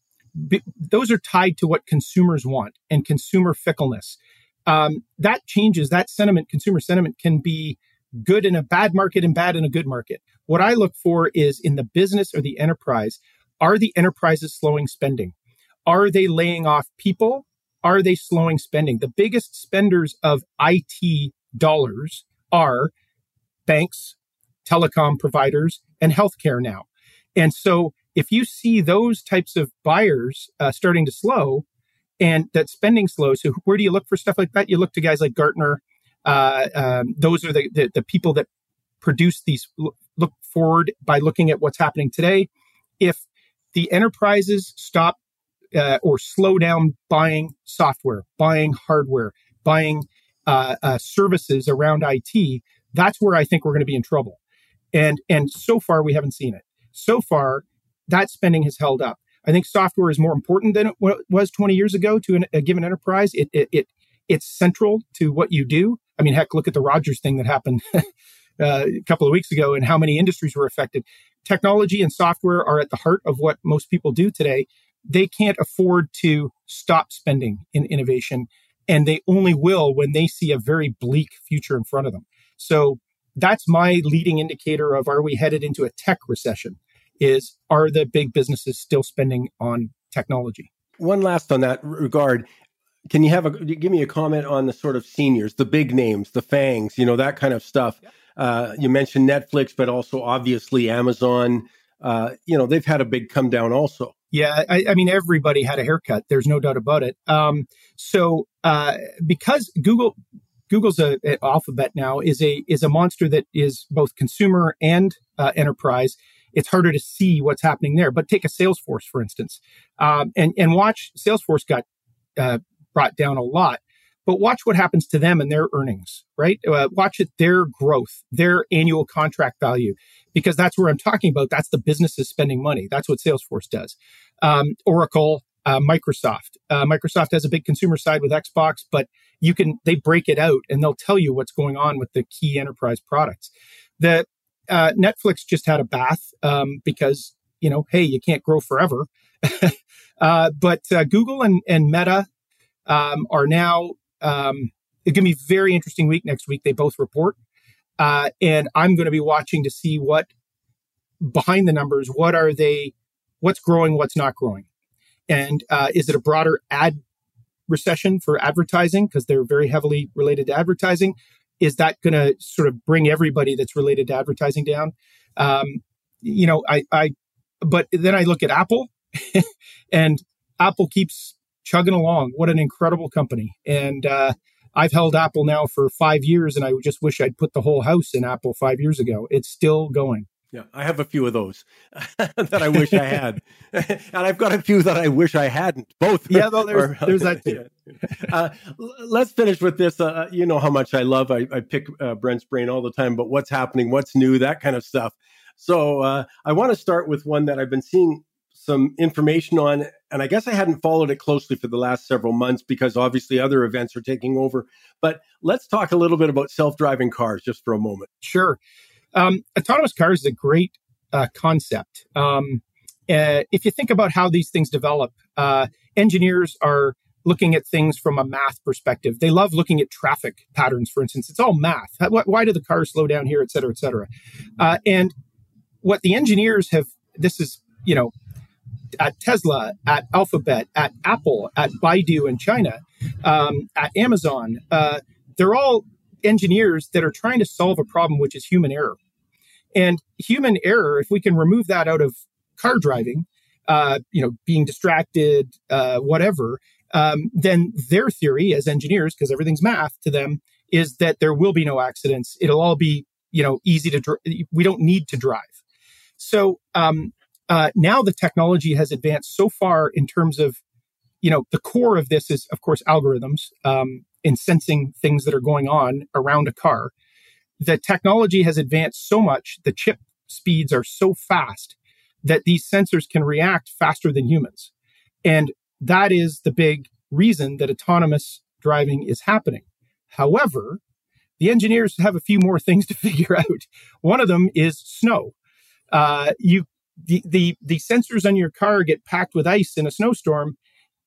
S3: those are tied to what consumers want and consumer fickleness. Um, that changes that sentiment, consumer sentiment can be good in a bad market and bad in a good market. What I look for is in the business or the enterprise, are the enterprises slowing spending? Are they laying off people? Are they slowing spending? The biggest spenders of IT dollars are banks, telecom providers, and healthcare now. And so if you see those types of buyers uh, starting to slow and that spending slow, so where do you look for stuff like that? You look to guys like Gartner. Uh, um, those are the, the, the people that produce these. Look forward by looking at what's happening today. If the enterprises stop uh, or slow down buying software, buying hardware, buying uh, uh, services around IT, that's where I think we're going to be in trouble. And and so far we haven't seen it. So far, that spending has held up. I think software is more important than it was 20 years ago to an, a given enterprise. It, it, it, it's central to what you do. I mean, heck, look at the Rogers thing that happened uh, a couple of weeks ago and how many industries were affected. Technology and software are at the heart of what most people do today. They can't afford to stop spending in innovation, and they only will when they see a very bleak future in front of them. So that's my leading indicator of are we headed into a tech recession? is are the big businesses still spending on technology?
S1: One last on that regard. can you have a give me a comment on the sort of seniors, the big names, the fangs, you know, that kind of stuff? Uh, you mentioned Netflix, but also obviously Amazon. Uh, you know, they've had a big come down also.
S3: Yeah, I, I mean, everybody had a haircut. There's no doubt about it. Um, so uh, because Google Google's a, a, Alphabet now is a is a monster that is both consumer and uh, enterprise. It's harder to see what's happening there. But take a Salesforce for instance, um, and and watch Salesforce got uh, brought down a lot. But watch what happens to them and their earnings, right? Uh, watch it, their growth, their annual contract value, because that's where I'm talking about. That's the businesses spending money. That's what Salesforce does. Um, Oracle, uh, Microsoft. Uh, Microsoft has a big consumer side with Xbox, but you can they break it out and they'll tell you what's going on with the key enterprise products. That uh, Netflix just had a bath um, because you know, hey, you can't grow forever. Uh, but uh, Google and, and Meta um, are now. Um, it's going to be a very interesting week next week. They both report, uh, and I'm going to be watching to see what behind the numbers. What are they? What's growing? What's not growing? And uh, is it a broader ad recession for advertising because they're very heavily related to advertising? Is that going to sort of bring everybody that's related to advertising down? Um, you know, I, I, but then I look at Apple, and Apple keeps chugging along. What an incredible company! And uh, I've held Apple now for five years, and I just wish I'd put the whole house in Apple five years ago. It's still going.
S1: Yeah, I have a few of those that I wish I had, and I've got a few that I wish I hadn't. Both.
S3: Yeah, well, there's, there's that too.
S1: uh, let's finish with this. Uh, you know how much I love. I, I pick uh, Brent's brain all the time, but what's happening, what's new, that kind of stuff. So uh, I want to start with one that I've been seeing some information on, and I guess I hadn't followed it closely for the last several months because obviously other events are taking over. But let's talk a little bit about self-driving cars just for a moment.
S3: Sure. Um, autonomous cars is a great uh, concept. Um, uh, if you think about how these things develop, uh, engineers are looking at things from a math perspective. They love looking at traffic patterns, for instance. It's all math. Why do the cars slow down here, et cetera, et cetera? Uh, and what the engineers have, this is, you know, at Tesla, at Alphabet, at Apple, at Baidu in China, um, at Amazon, uh, they're all engineers that are trying to solve a problem, which is human error. And human error, if we can remove that out of car driving, uh, you know, being distracted, uh, whatever, um, then their theory as engineers, because everything's math to them, is that there will be no accidents. It'll all be, you know, easy to. We don't need to drive. So um, uh, now the technology has advanced so far in terms of, you know, the core of this is, of course, algorithms um, in sensing things that are going on around a car the technology has advanced so much, the chip speeds are so fast that these sensors can react faster than humans. And that is the big reason that autonomous driving is happening. However, the engineers have a few more things to figure out. One of them is snow. Uh, you the, the the sensors on your car get packed with ice in a snowstorm,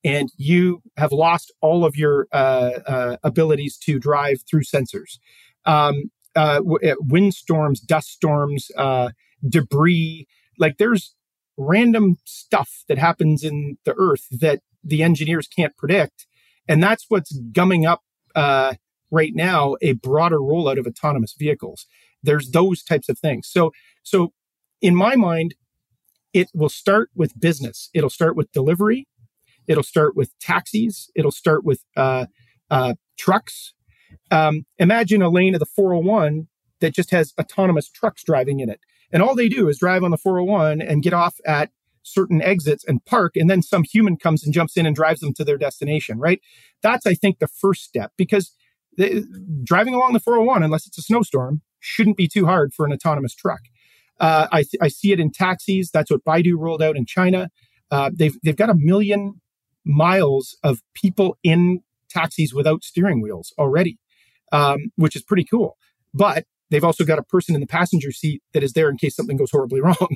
S3: and you have lost all of your uh, uh, abilities to drive through sensors. Um, uh, uh, windstorms, dust storms, uh, debris. Like there's random stuff that happens in the earth that the engineers can't predict. And that's what's gumming up uh, right now a broader rollout of autonomous vehicles. There's those types of things. So, so in my mind, it will start with business. It'll start with delivery. It'll start with taxis. It'll start with uh, uh, trucks. Um, imagine a lane of the 401 that just has autonomous trucks driving in it. And all they do is drive on the 401 and get off at certain exits and park. And then some human comes and jumps in and drives them to their destination, right? That's, I think, the first step because the, driving along the 401, unless it's a snowstorm, shouldn't be too hard for an autonomous truck. Uh, I, th- I see it in taxis. That's what Baidu rolled out in China. Uh, they've, they've got a million miles of people in taxis without steering wheels already um, which is pretty cool. But they've also got a person in the passenger seat that is there in case something goes horribly wrong.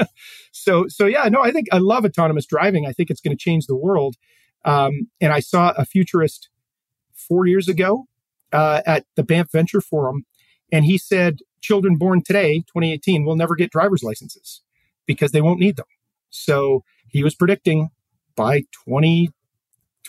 S3: so, so yeah, no, I think I love autonomous driving. I think it's going to change the world. Um, and I saw a futurist four years ago uh, at the Banff Venture Forum, and he said children born today, 2018, will never get driver's licenses because they won't need them. So he was predicting by 20,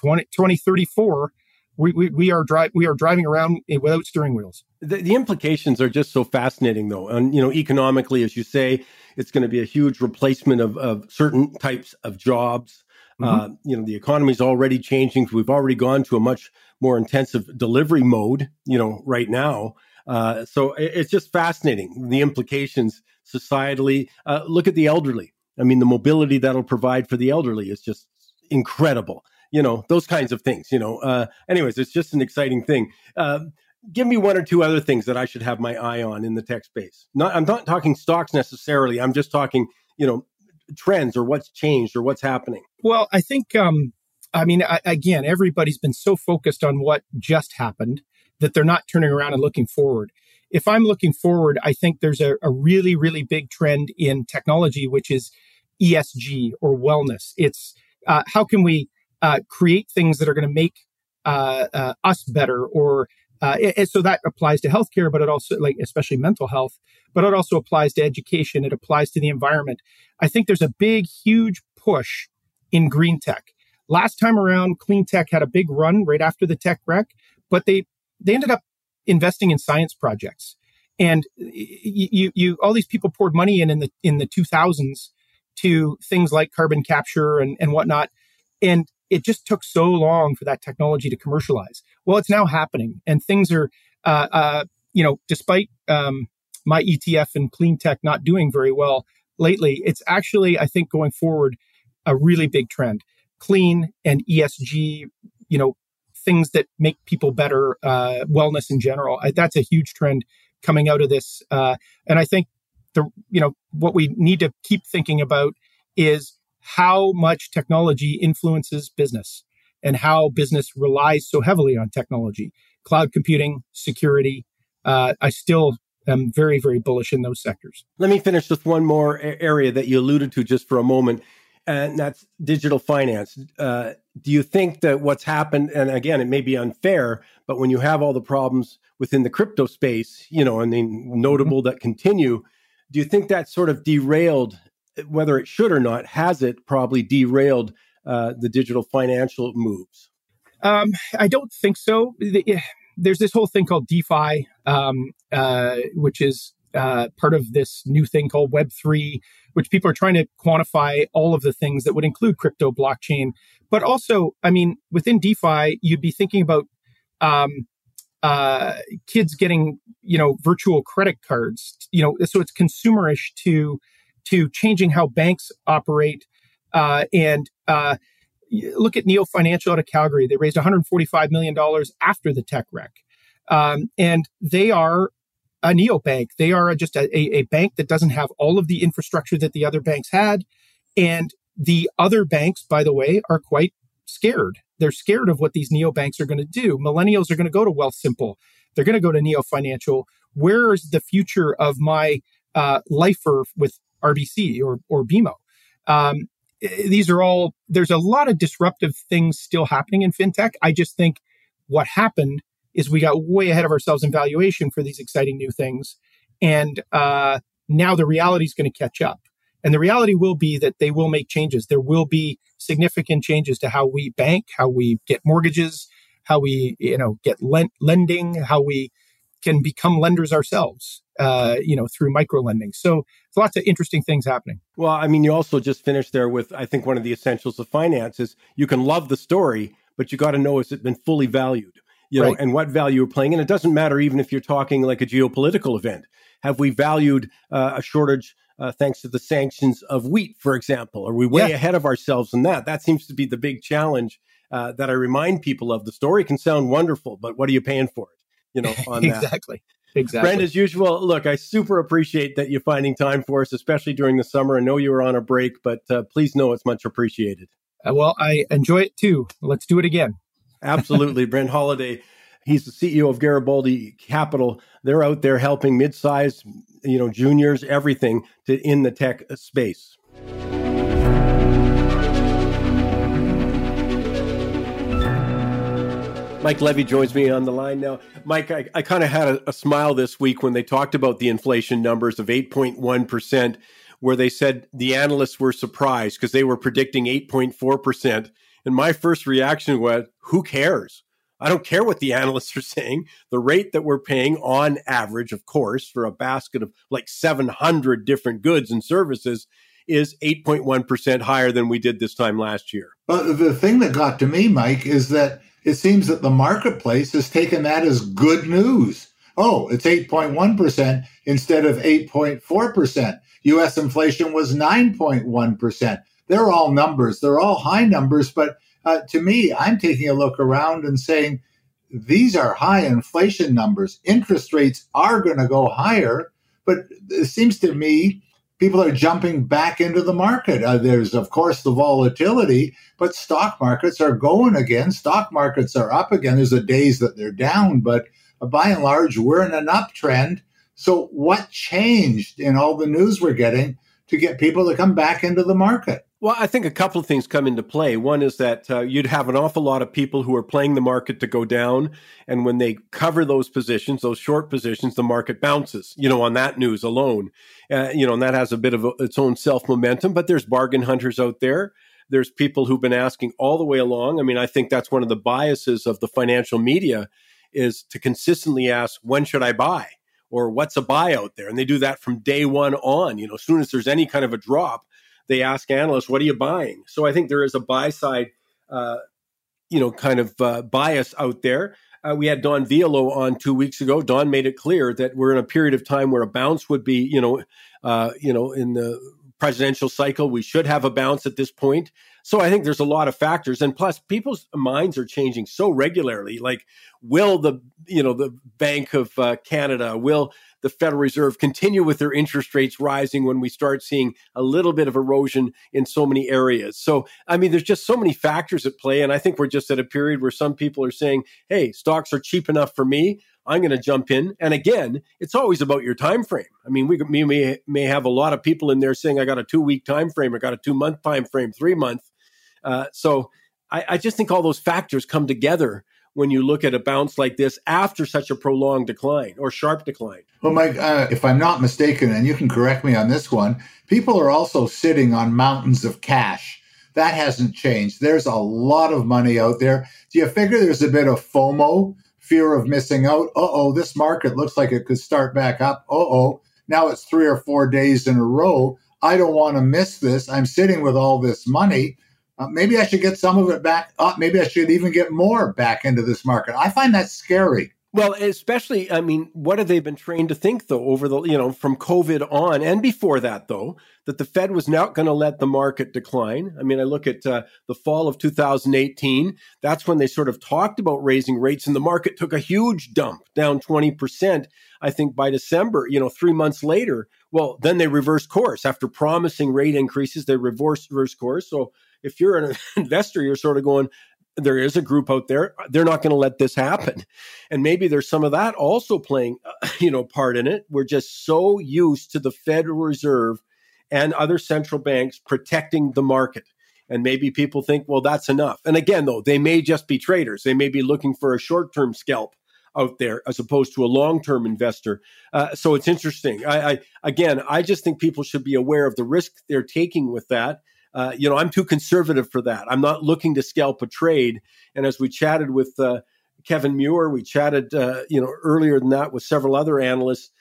S3: 20, 2034, we, we, we are dri- we are driving around without steering wheels.
S1: The, the implications are just so fascinating, though. And you know, economically, as you say, it's going to be a huge replacement of, of certain types of jobs. Mm-hmm. Uh, you know, the economy is already changing. We've already gone to a much more intensive delivery mode. You know, right now. Uh, so it, it's just fascinating the implications societally. Uh, look at the elderly. I mean, the mobility that'll provide for the elderly is just incredible you know, those kinds of things, you know. Uh, anyways, it's just an exciting thing. Uh, give me one or two other things that I should have my eye on in the tech space. Not, I'm not talking stocks necessarily. I'm just talking, you know, trends or what's changed or what's happening.
S3: Well, I think, um, I mean, I, again, everybody's been so focused on what just happened that they're not turning around and looking forward. If I'm looking forward, I think there's a, a really, really big trend in technology, which is ESG or wellness. It's uh, how can we uh, create things that are going to make uh, uh, us better or uh, and so that applies to healthcare, but it also like especially mental health, but it also applies to education. It applies to the environment. I think there's a big, huge push in green tech. Last time around, clean tech had a big run right after the tech wreck, but they they ended up investing in science projects. And you, you, all these people poured money in in the in the 2000s to things like carbon capture and, and whatnot. And it just took so long for that technology to commercialize. Well, it's now happening, and things are, uh, uh, you know, despite um, my ETF and clean tech not doing very well lately, it's actually, I think, going forward, a really big trend. Clean and ESG, you know, things that make people better, uh, wellness in general. That's a huge trend coming out of this, uh, and I think the, you know, what we need to keep thinking about is how much technology influences business and how business relies so heavily on technology, cloud computing, security. Uh, I still am very, very bullish in those sectors.
S1: Let me finish with one more area that you alluded to just for a moment, and that's digital finance. Uh, do you think that what's happened, and again, it may be unfair, but when you have all the problems within the crypto space, you know, and the notable mm-hmm. that continue, do you think that sort of derailed whether it should or not, has it probably derailed uh, the digital financial moves?
S3: Um, I don't think so. There's this whole thing called DeFi, um, uh, which is uh, part of this new thing called Web3, which people are trying to quantify all of the things that would include crypto, blockchain. But also, I mean, within DeFi, you'd be thinking about um, uh, kids getting, you know, virtual credit cards, you know, so it's consumerish to to changing how banks operate. Uh, and uh, look at Neo Financial out of Calgary. They raised $145 million after the tech wreck. Um, and they are a neobank. They are just a, a, bank that doesn't have all of the infrastructure that the other banks had. And the other banks, by the way, are quite scared. They're scared of what these neobanks are going to do. Millennials are going to go to Wealthsimple. They're going to go to Neo Financial. Where is the future of my uh, lifer with RBC or, or BMO. Um, these are all, there's a lot of disruptive things still happening in fintech. I just think what happened is we got way ahead of ourselves in valuation for these exciting new things. And uh, now the reality is going to catch up. And the reality will be that they will make changes. There will be significant changes to how we bank, how we get mortgages, how we, you know, get lent- lending, how we can become lenders ourselves uh, you know, through micro lending. So there's lots of interesting things happening.
S1: Well, I mean, you also just finished there with, I think, one of the essentials of finance is you can love the story, but you got to know has it been fully valued, you know, right. and what value you're playing. And it doesn't matter even if you're talking like a geopolitical event. Have we valued uh, a shortage uh, thanks to the sanctions of wheat, for example? Are we way yeah. ahead of ourselves in that? That seems to be the big challenge uh, that I remind people of. The story can sound wonderful, but what are you paying for it? You know, on
S3: exactly. that. exactly. Exactly.
S1: Brent, as usual, look, I super appreciate that you're finding time for us, especially during the summer. I know you were on a break, but uh, please know it's much appreciated.
S3: Uh, well, I enjoy it too. Let's do it again.
S1: Absolutely. Brent Holliday, he's the CEO of Garibaldi Capital. They're out there helping mid-sized, you know, juniors, everything to in the tech space. Mike Levy joins me on the line now. Mike, I, I kind of had a, a, smile this week when they talked about the inflation numbers of 8.1%, where they said the analysts were surprised because they were predicting 8.4%. And my first reaction was, who cares? I don't care what the analysts are saying. The rate that we're paying on average, of course, for a basket of like 700 different goods and services is 8.1% higher than we did this time last year.
S4: But the thing that got to me, Mike, is that it seems that the marketplace has taken that as good news. Oh, it's 8.1% instead of 8.4%. US inflation was 9.1%. They're all numbers, they're all high numbers, but uh, to me, I'm taking a look around and saying these are high inflation numbers. Interest rates are going to go higher, but it seems to me people are jumping back into the market. Uh, there's, of course, the volatility, but stock markets are going again. Stock markets are up again. There's a days that they're down, but by and large, we're in an uptrend. So, what changed in all the news we're getting to get people to come back into the market?
S1: Well, I think a couple of things come into play. One is that uh, you'd have an awful lot of people who are playing the market to go down. And when they cover those positions, those short positions, the market bounces, you know, on that news alone. Uh, you know, and that has a bit of a, its own self momentum. But there's bargain hunters out there. There's people who've been asking all the way along. I mean, I think that's one of the biases of the financial media is to consistently ask, when should I buy? Or what's a buy out there? And they do that from day one on. You know, as soon as there's any kind of a drop, they ask analysts, "What are you buying?" So I think there is a buy side, uh, you know, kind of uh, bias out there. Uh, we had Don Vialoux on two weeks ago. Don made it clear that we're in a period of time where a bounce would be, you know, uh, you know, in the presidential cycle, we should have a bounce at this point. So I think there's a lot of factors, and plus, people's minds are changing so regularly. Like, will the you know the Bank of uh, Canada, will the Federal Reserve continue with their interest rates rising when we start seeing a little bit of erosion in so many areas. So, I mean, there's just so many factors at play. And I think we're just at a period where some people are saying, hey, stocks are cheap enough for me. I'm going to jump in. And again, it's always about your time frame. I mean, we, we may, may have a lot of people in there saying, I got a two week time frame, I got a two month time frame, three month. Uh, so I, I just think all those factors come together when you look at a bounce like this after such a prolonged decline or sharp decline.
S4: Well, Mike, uh, if I'm not mistaken, and you can correct me on this one, people are also sitting on mountains of cash. That hasn't changed. There's a lot of money out there. Do you figure there's a bit of FOMO, fear of missing out? Uh oh, this market looks like it could start back up. Uh oh, now it's three or four days in a row. I don't want to miss this. I'm sitting with all this money. Uh, maybe I should get some of it back. Uh, maybe I should even get more back into this market. I find that scary.
S1: Well, especially, I mean, what have they been trained to think, though, over the, you know, from COVID on and before that, though, that the Fed was not going to let the market decline? I mean, I look at uh, the fall of 2018. That's when they sort of talked about raising rates, and the market took a huge dump, down 20%, I think, by December, you know, three months later. Well, then they reversed course. After promising rate increases, they reversed, reversed course. So if you're an investor, you're sort of going, there is a group out there they're not going to let this happen. And maybe there's some of that also playing you know part in it. We're just so used to the federal reserve and other central banks protecting the market. And maybe people think well that's enough. And again though they may just be traders. They may be looking for a short-term scalp out there as opposed to a long-term investor. Uh, so it's interesting. I, I again i just think people should be aware of the risk they're taking with that uh, you know, I'm too conservative for that. I'm not looking to scalp a trade. And as we chatted with uh, Kevin Muir, we chatted, uh, you know, earlier than that with several other analysts.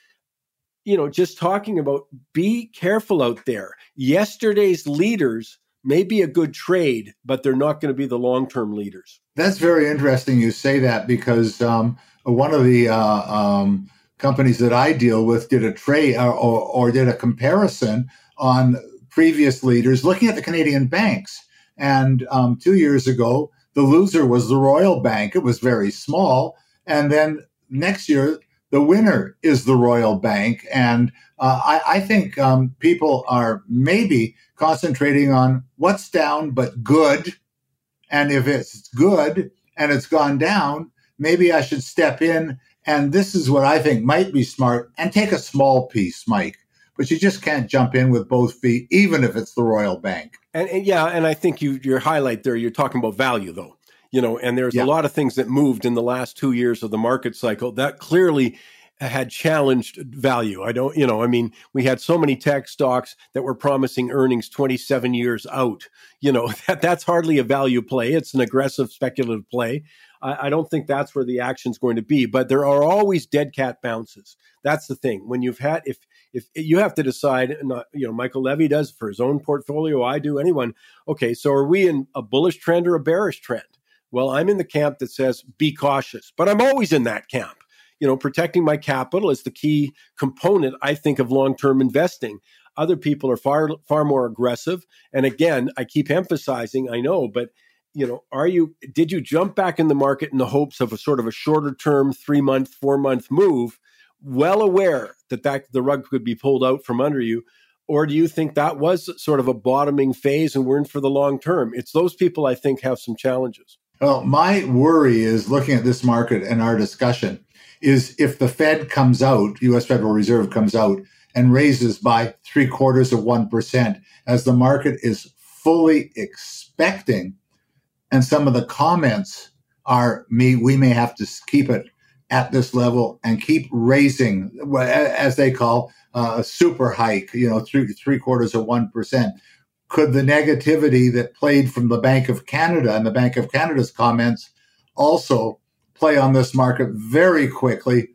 S1: You know, just talking about be careful out there. Yesterday's leaders may be a good trade, but they're not going to be the long term leaders.
S4: That's very interesting you say that because um, one of the uh, um, companies that I deal with did a trade or, or, or did a comparison on previous leaders looking at the Canadian banks. And um, two years ago, the loser was the Royal Bank. It was very small. And then next year, the winner is the Royal Bank. And uh, I, I, think um, people are maybe concentrating on what's down but good. And if it's good and it's gone down, maybe I should step in. And this is what I think might be smart and take a small piece, Mike but you just can't jump in with both feet, even if it's the Royal Bank.
S1: And, and yeah, and I think you your highlight there, you're talking about value though. You know, and there's yeah. a lot of things that moved in the last two years of the market cycle that clearly had challenged value. I don't, you know, I mean, we had so many tech stocks that were promising earnings 27 years out. You know, that that's hardly a value play. It's an aggressive speculative play. I, I don't think that's where the action's going to be. But there are always dead cat bounces. That's the thing. When you've had, if if you have to decide, not uh, you know, Michael Levy does for his own portfolio, I do, anyone. Okay, so are we in a bullish trend or a bearish trend? Well, I'm in the camp that says be cautious, but I'm always in that camp you know, protecting my capital is the key component, I think, of long term investing. Other people are far far more aggressive. And again, I keep emphasizing, I know, but you know, are you did you jump back in the market in the hopes of a sort of a shorter term, three month, four month move, well aware that that the rug could be pulled out from under you? Or do you think that was sort of a bottoming phase and we're in for the long term? It's those people I think have some challenges.
S4: Well, my worry is looking at this market and our discussion is if the Fed comes out, US Federal Reserve comes out and raises by three quarters of 1%, as the market is fully expecting. And some of the comments are me, we may have to keep it at this level and keep raising, as they call uh, a super hike, you know, three, three quarters of 1%. Could the negativity that played from the Bank of Canada and the Bank of Canada's comments also play on this market very quickly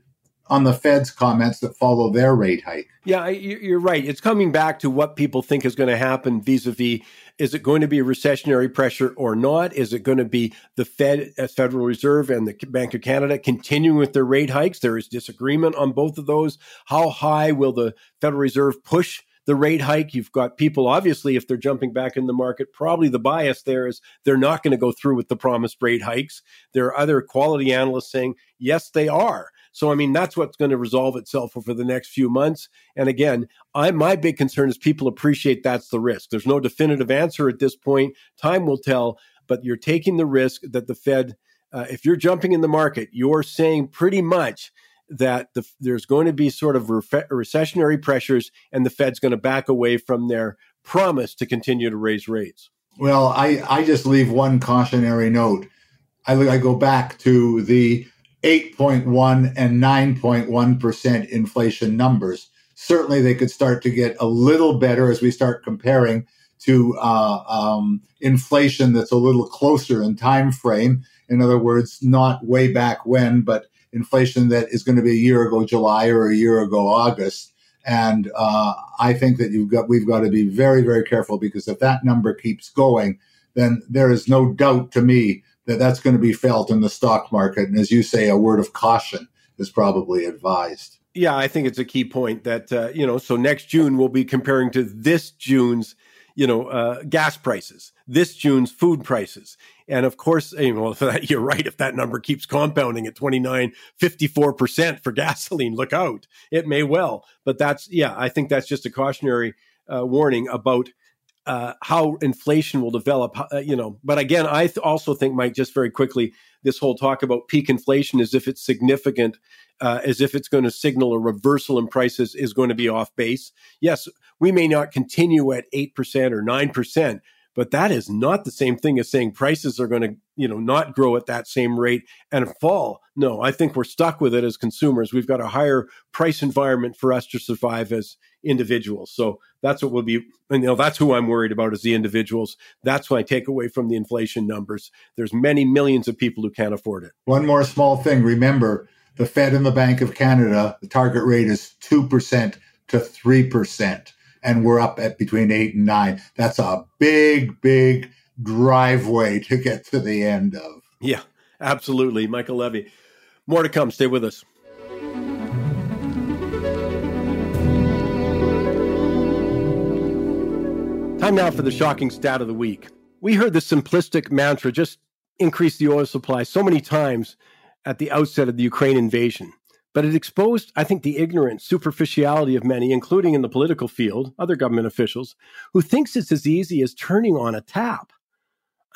S4: on the Fed's comments that follow their rate hike.
S1: Yeah, you're right. It's coming back to what people think is going to happen vis a vis is it going to be recessionary pressure or not? Is it going to be the Fed, uh, Federal Reserve, and the Bank of Canada continuing with their rate hikes? There is disagreement on both of those. How high will the Federal Reserve push the rate hike. You've got people, obviously, if they're jumping back in the market, probably the bias there is they're not going to go through with the promised rate hikes. There are other quality analysts saying, yes, they are. So, I mean, that's what's going to resolve itself over the next few months. And again, I, my big concern is people appreciate that's the risk. There's no definitive answer at this point. Time will tell, but you're taking the risk that the Fed, uh, if you're jumping in the market, you're saying pretty much that the, there's going to be sort of re- recessionary pressures and the Fed's going to back away from their promise to continue to raise rates.
S4: Well, I, I just leave one cautionary note. I, I go back to the 8.1 and 9.1% inflation numbers. Certainly, they could start to get a little better as we start comparing to uh, um, inflation that's a little closer in time frame. In other words, not way back when, but inflation that is going to be a year ago July or a year ago August. And uh, I think that you've got we've got to be very very careful because if that number keeps going, then there is no doubt to me that that's going to be felt in the stock market. And as you say, a word of caution is probably advised.
S1: Yeah, I think it's a key point that uh, you know. So next June we'll be comparing to this June's you know, uh, gas prices, this June's food prices. And of course, you know, you're right. If that number keeps compounding at 29, 54% for gasoline, look out. It may well. But that's, yeah, I think that's just a cautionary uh, warning about uh, how inflation will develop, uh, you know. But again, I th- also think, Mike, just very quickly, this whole talk about peak inflation as if it's significant, uh, as if it's going to signal a reversal in prices is going to be off base. Yes, we may not continue at 8% or 9%, but that is not the same thing as saying prices are going to, you know, not grow at that same rate and fall. No, I think we're stuck with it as consumers. We've got a higher price environment for us to survive as individuals. So that's what we'll be, and you know, that's who I'm worried about is the individuals. That's what I take away from the inflation numbers. There's many millions of people who can't afford it.
S4: One more small thing. Remember, the Fed and the Bank of Canada, the target rate is 2% to 3%. And we're up at between eight and nine. That's a big, big driveway to get to the end of.
S1: Yeah, absolutely. Michael Levy. More to come. Stay with us. Time now for the shocking stat of the week. We heard the simplistic mantra just increase the oil supply so many times at the outset of the Ukraine invasion. But it exposed, I think, the ignorant superficiality of many, including in the political field, other government officials, who thinks it's as easy as turning on a tap.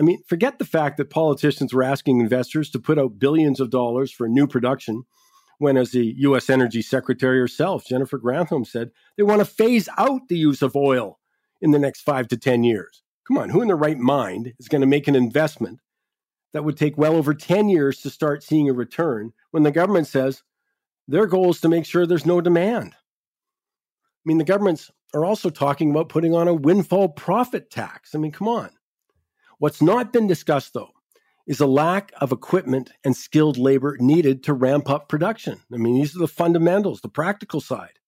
S1: I mean, forget the fact that politicians were asking investors to put out billions of dollars for new production, when, as the U.S. Energy Secretary herself, Jennifer Granholm, said, they want to phase out the use of oil in the next five to 10 years. Come on, who in their right mind is going to make an investment that would take well over 10 years to start seeing a return when the government says, Their goal is to make sure there's no demand. I mean, the governments are also talking about putting on a windfall profit tax. I mean, come on. What's not been discussed, though, is a lack of equipment and skilled labor needed to ramp up production. I mean, these are the fundamentals, the practical side.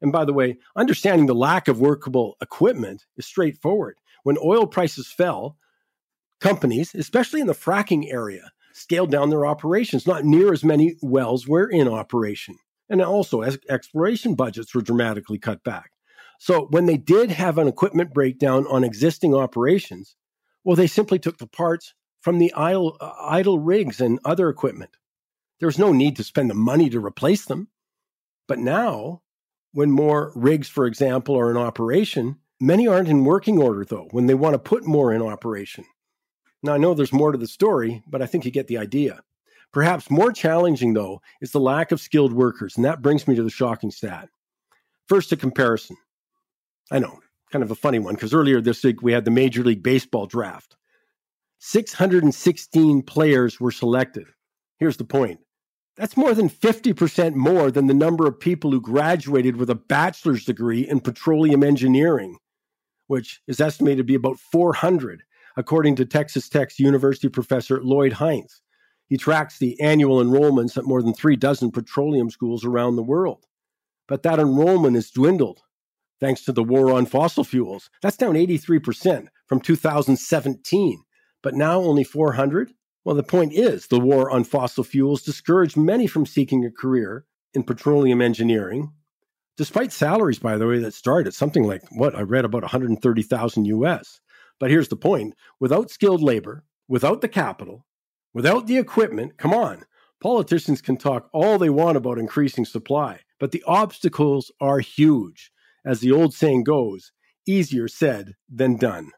S1: And by the way, understanding the lack of workable equipment is straightforward. When oil prices fell, companies, especially in the fracking area, scaled down their operations. Not near as many wells were in operation. And also, exploration budgets were dramatically cut back. So, when they did have an equipment breakdown on existing operations, well, they simply took the parts from the idle, uh, idle rigs and other equipment. There was no need to spend the money to replace them. But now, when more rigs, for example, are in operation, many aren't in working order, though, when they want to put more in operation. Now, I know there's more to the story, but I think you get the idea. Perhaps more challenging, though, is the lack of skilled workers, and that brings me to the shocking stat. First, a comparison. I know, kind of a funny one, because earlier this week we had the Major League Baseball draft. 616 players were selected. Here's the point that's more than 50% more than the number of people who graduated with a bachelor's degree in petroleum engineering, which is estimated to be about 400, according to Texas Tech's University professor Lloyd Heinze. He tracks the annual enrollments at more than three dozen petroleum schools around the world. But that enrollment has dwindled thanks to the war on fossil fuels. That's down 83% from 2017. But now only 400? Well, the point is the war on fossil fuels discouraged many from seeking a career in petroleum engineering, despite salaries, by the way, that start at something like what I read about 130,000 US. But here's the point without skilled labor, without the capital, without the equipment, come on, politicians can talk all they want about increasing supply, but the obstacles are huge. As the old saying goes, easier said than done.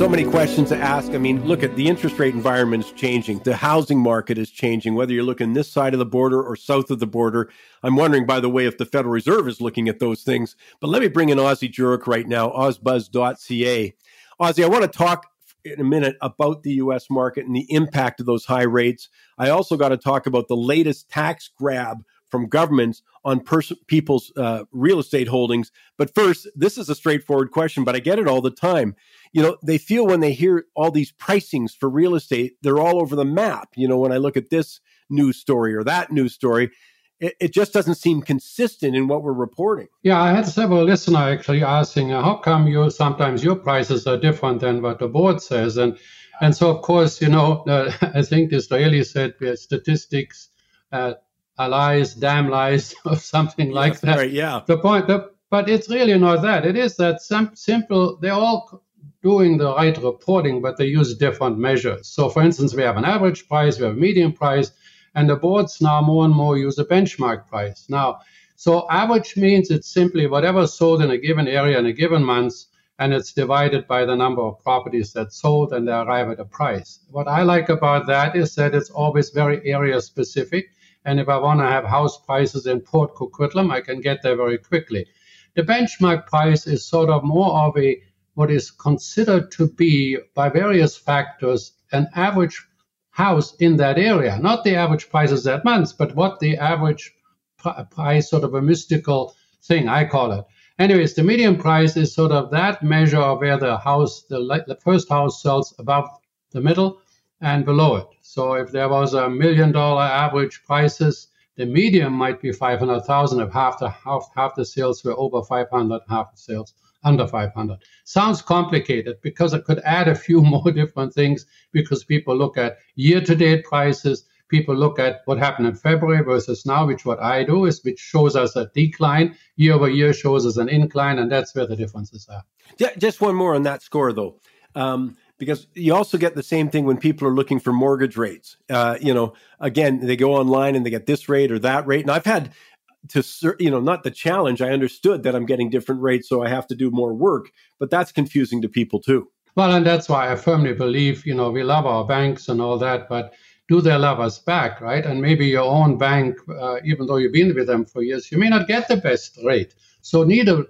S1: So many questions to ask. I mean, look at the interest rate environment is changing. The housing market is changing, whether you're looking this side of the border or south of the border. I'm wondering, by the way, if the Federal Reserve is looking at those things. But let me bring in Ozzie Jurock right now, ozbuzz.ca. Ozzie, I want to talk in a minute about the U.S. market and the impact of those high rates. I also got to talk about the latest tax grab from governments on pers- people's uh, real estate holdings. But first, this is a straightforward question, but I get it all the time you know, they feel when they hear all these pricings for real estate, they're all over the map. You know, when I look at this news story or that news story, it, it just doesn't seem consistent in what we're reporting.
S5: Yeah, I had several listeners actually asking, uh, how come you sometimes your prices are different than what the board says? And and so, of course, you know, uh, I think Disraeli said statistics uh, are lies, damn lies, or something like that.
S1: Right, yeah.
S5: The point, the, but it's really not that. It is that some simple, they're all doing the right reporting, but they use different measures. So, for instance, we have an average price, we have a median price, and the boards now more and more use a benchmark price. Now, so average means it's simply whatever sold in a given area in a given month, and it's divided by the number of properties that sold, and they arrive at a price. What I like about that is that it's always very area specific. And if I want to have house prices in Port Coquitlam, I can get there very quickly. The benchmark price is sort of more of a what is considered to be, by various factors, an average house in that area. Not the average prices that month, but what the average price, sort of a mystical thing, I call it. Anyways, the median price is sort of that measure of where the house, the, the first house sells above the middle and below it. So if there was a million dollar average prices, the median might be 500,000 if half the, half, half the sales were over 500, half the sales under 500. Sounds complicated because I could add a few more different things because people look at year to date prices. People look at what happened in February versus now, which what I do is which shows us a decline. Year over year shows us an incline, and that's where the differences are.
S1: Yeah, just one more on that score, though. Um, because you also get the same thing when people are looking for mortgage rates. Uh, you know, again, they go online and they get this rate or that rate. And I've had to you know not the challenge. I understood that i'm getting different rates so i have to do more work. But that's confusing to people too.
S5: Well and that's why i firmly believe you know we love our banks and all that but do they love us back right? And maybe your own bank uh, even though you've been with them for years you may not get the best rate. So a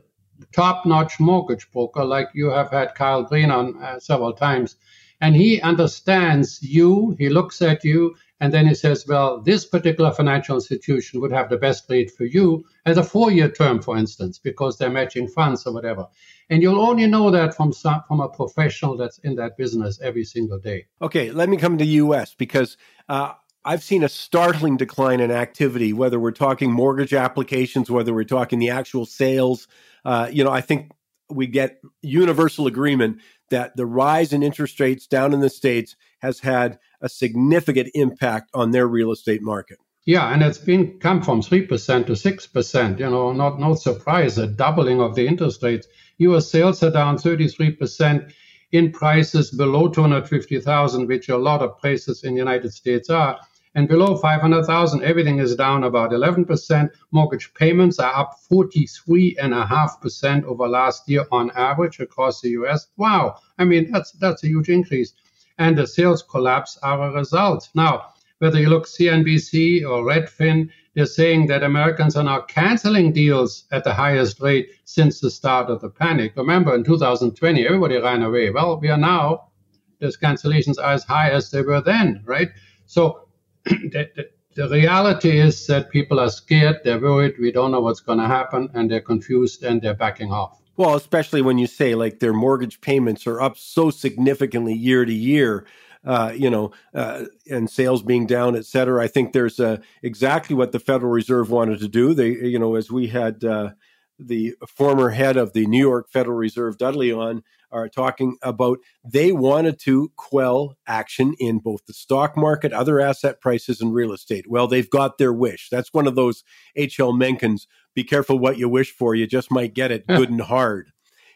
S5: top-notch mortgage broker like you have had kyle green on uh, several times And he understands you, he looks at you, and then he says, well, this particular financial institution would have the best rate for you as a four year term, for instance, because they're matching funds or whatever. And you'll only know that from some, from a professional that's in that business every single day.
S1: Okay, let me come to U.S. because uh, I've seen a startling decline in activity, whether we're talking mortgage applications, whether we're talking the actual sales. Uh, you know, I think we get universal agreement that the rise in interest rates down in the States has had a significant impact on their real estate market.
S5: Yeah, and it's been come from three percent to six percent. You know, not no surprise, a doubling of the interest rates. U.S. sales are down thirty-three percent in prices below two hundred fifty thousand, which a lot of places in the United States are. And below 500,000, everything is down about 11%. Mortgage payments are up 43.5% over last year on average across the US. Wow. I mean, that's, that's a huge increase. And the sales collapse are a result. Now, whether you look CNBC or Redfin, they're saying that Americans are now canceling deals at the highest rate since the start of the panic. Remember, in 2020, everybody ran away. Well, we are now, those cancellations are as high as they were then, right? So the, the, reality is that people are scared, they're worried, we don't know what's going to happen, and they're confused and they're backing off.
S1: Well, especially when you say like their mortgage payments are up so significantly year to year. Uh, you know, uh, and sales being down, et cetera. I think there's uh, exactly what the Federal Reserve wanted to do. They, you know, as we had uh, the former head of the New York Federal Reserve, Dudley, on are talking about they wanted to quell action in both the stock market, other asset prices, and real estate. Well, they've got their wish. That's one of those H.L. Mencken's be careful what you wish for. You just might get it good and hard.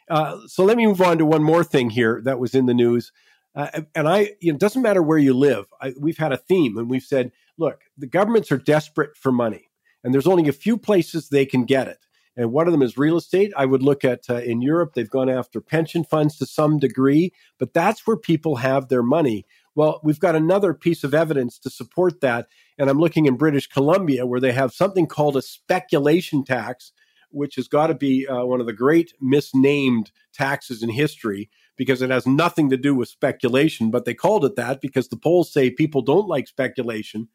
S1: Uh, so let me move on to one more thing here that was in the news. Uh, and I, you know, it doesn't matter where you live. I, we've had a theme and we've said, look, the governments are desperate for money and there's only a few places they can get it and one of them is real estate. I would look at uh, in Europe, they've gone after pension funds to some degree, but that's where people have their money. Well, we've got another piece of evidence to support that. And I'm looking in British Columbia, where they have something called a speculation tax, which has got to be uh, one of the great misnamed taxes in history because it has nothing to do with speculation. But they called it that because the polls say people don't like speculation,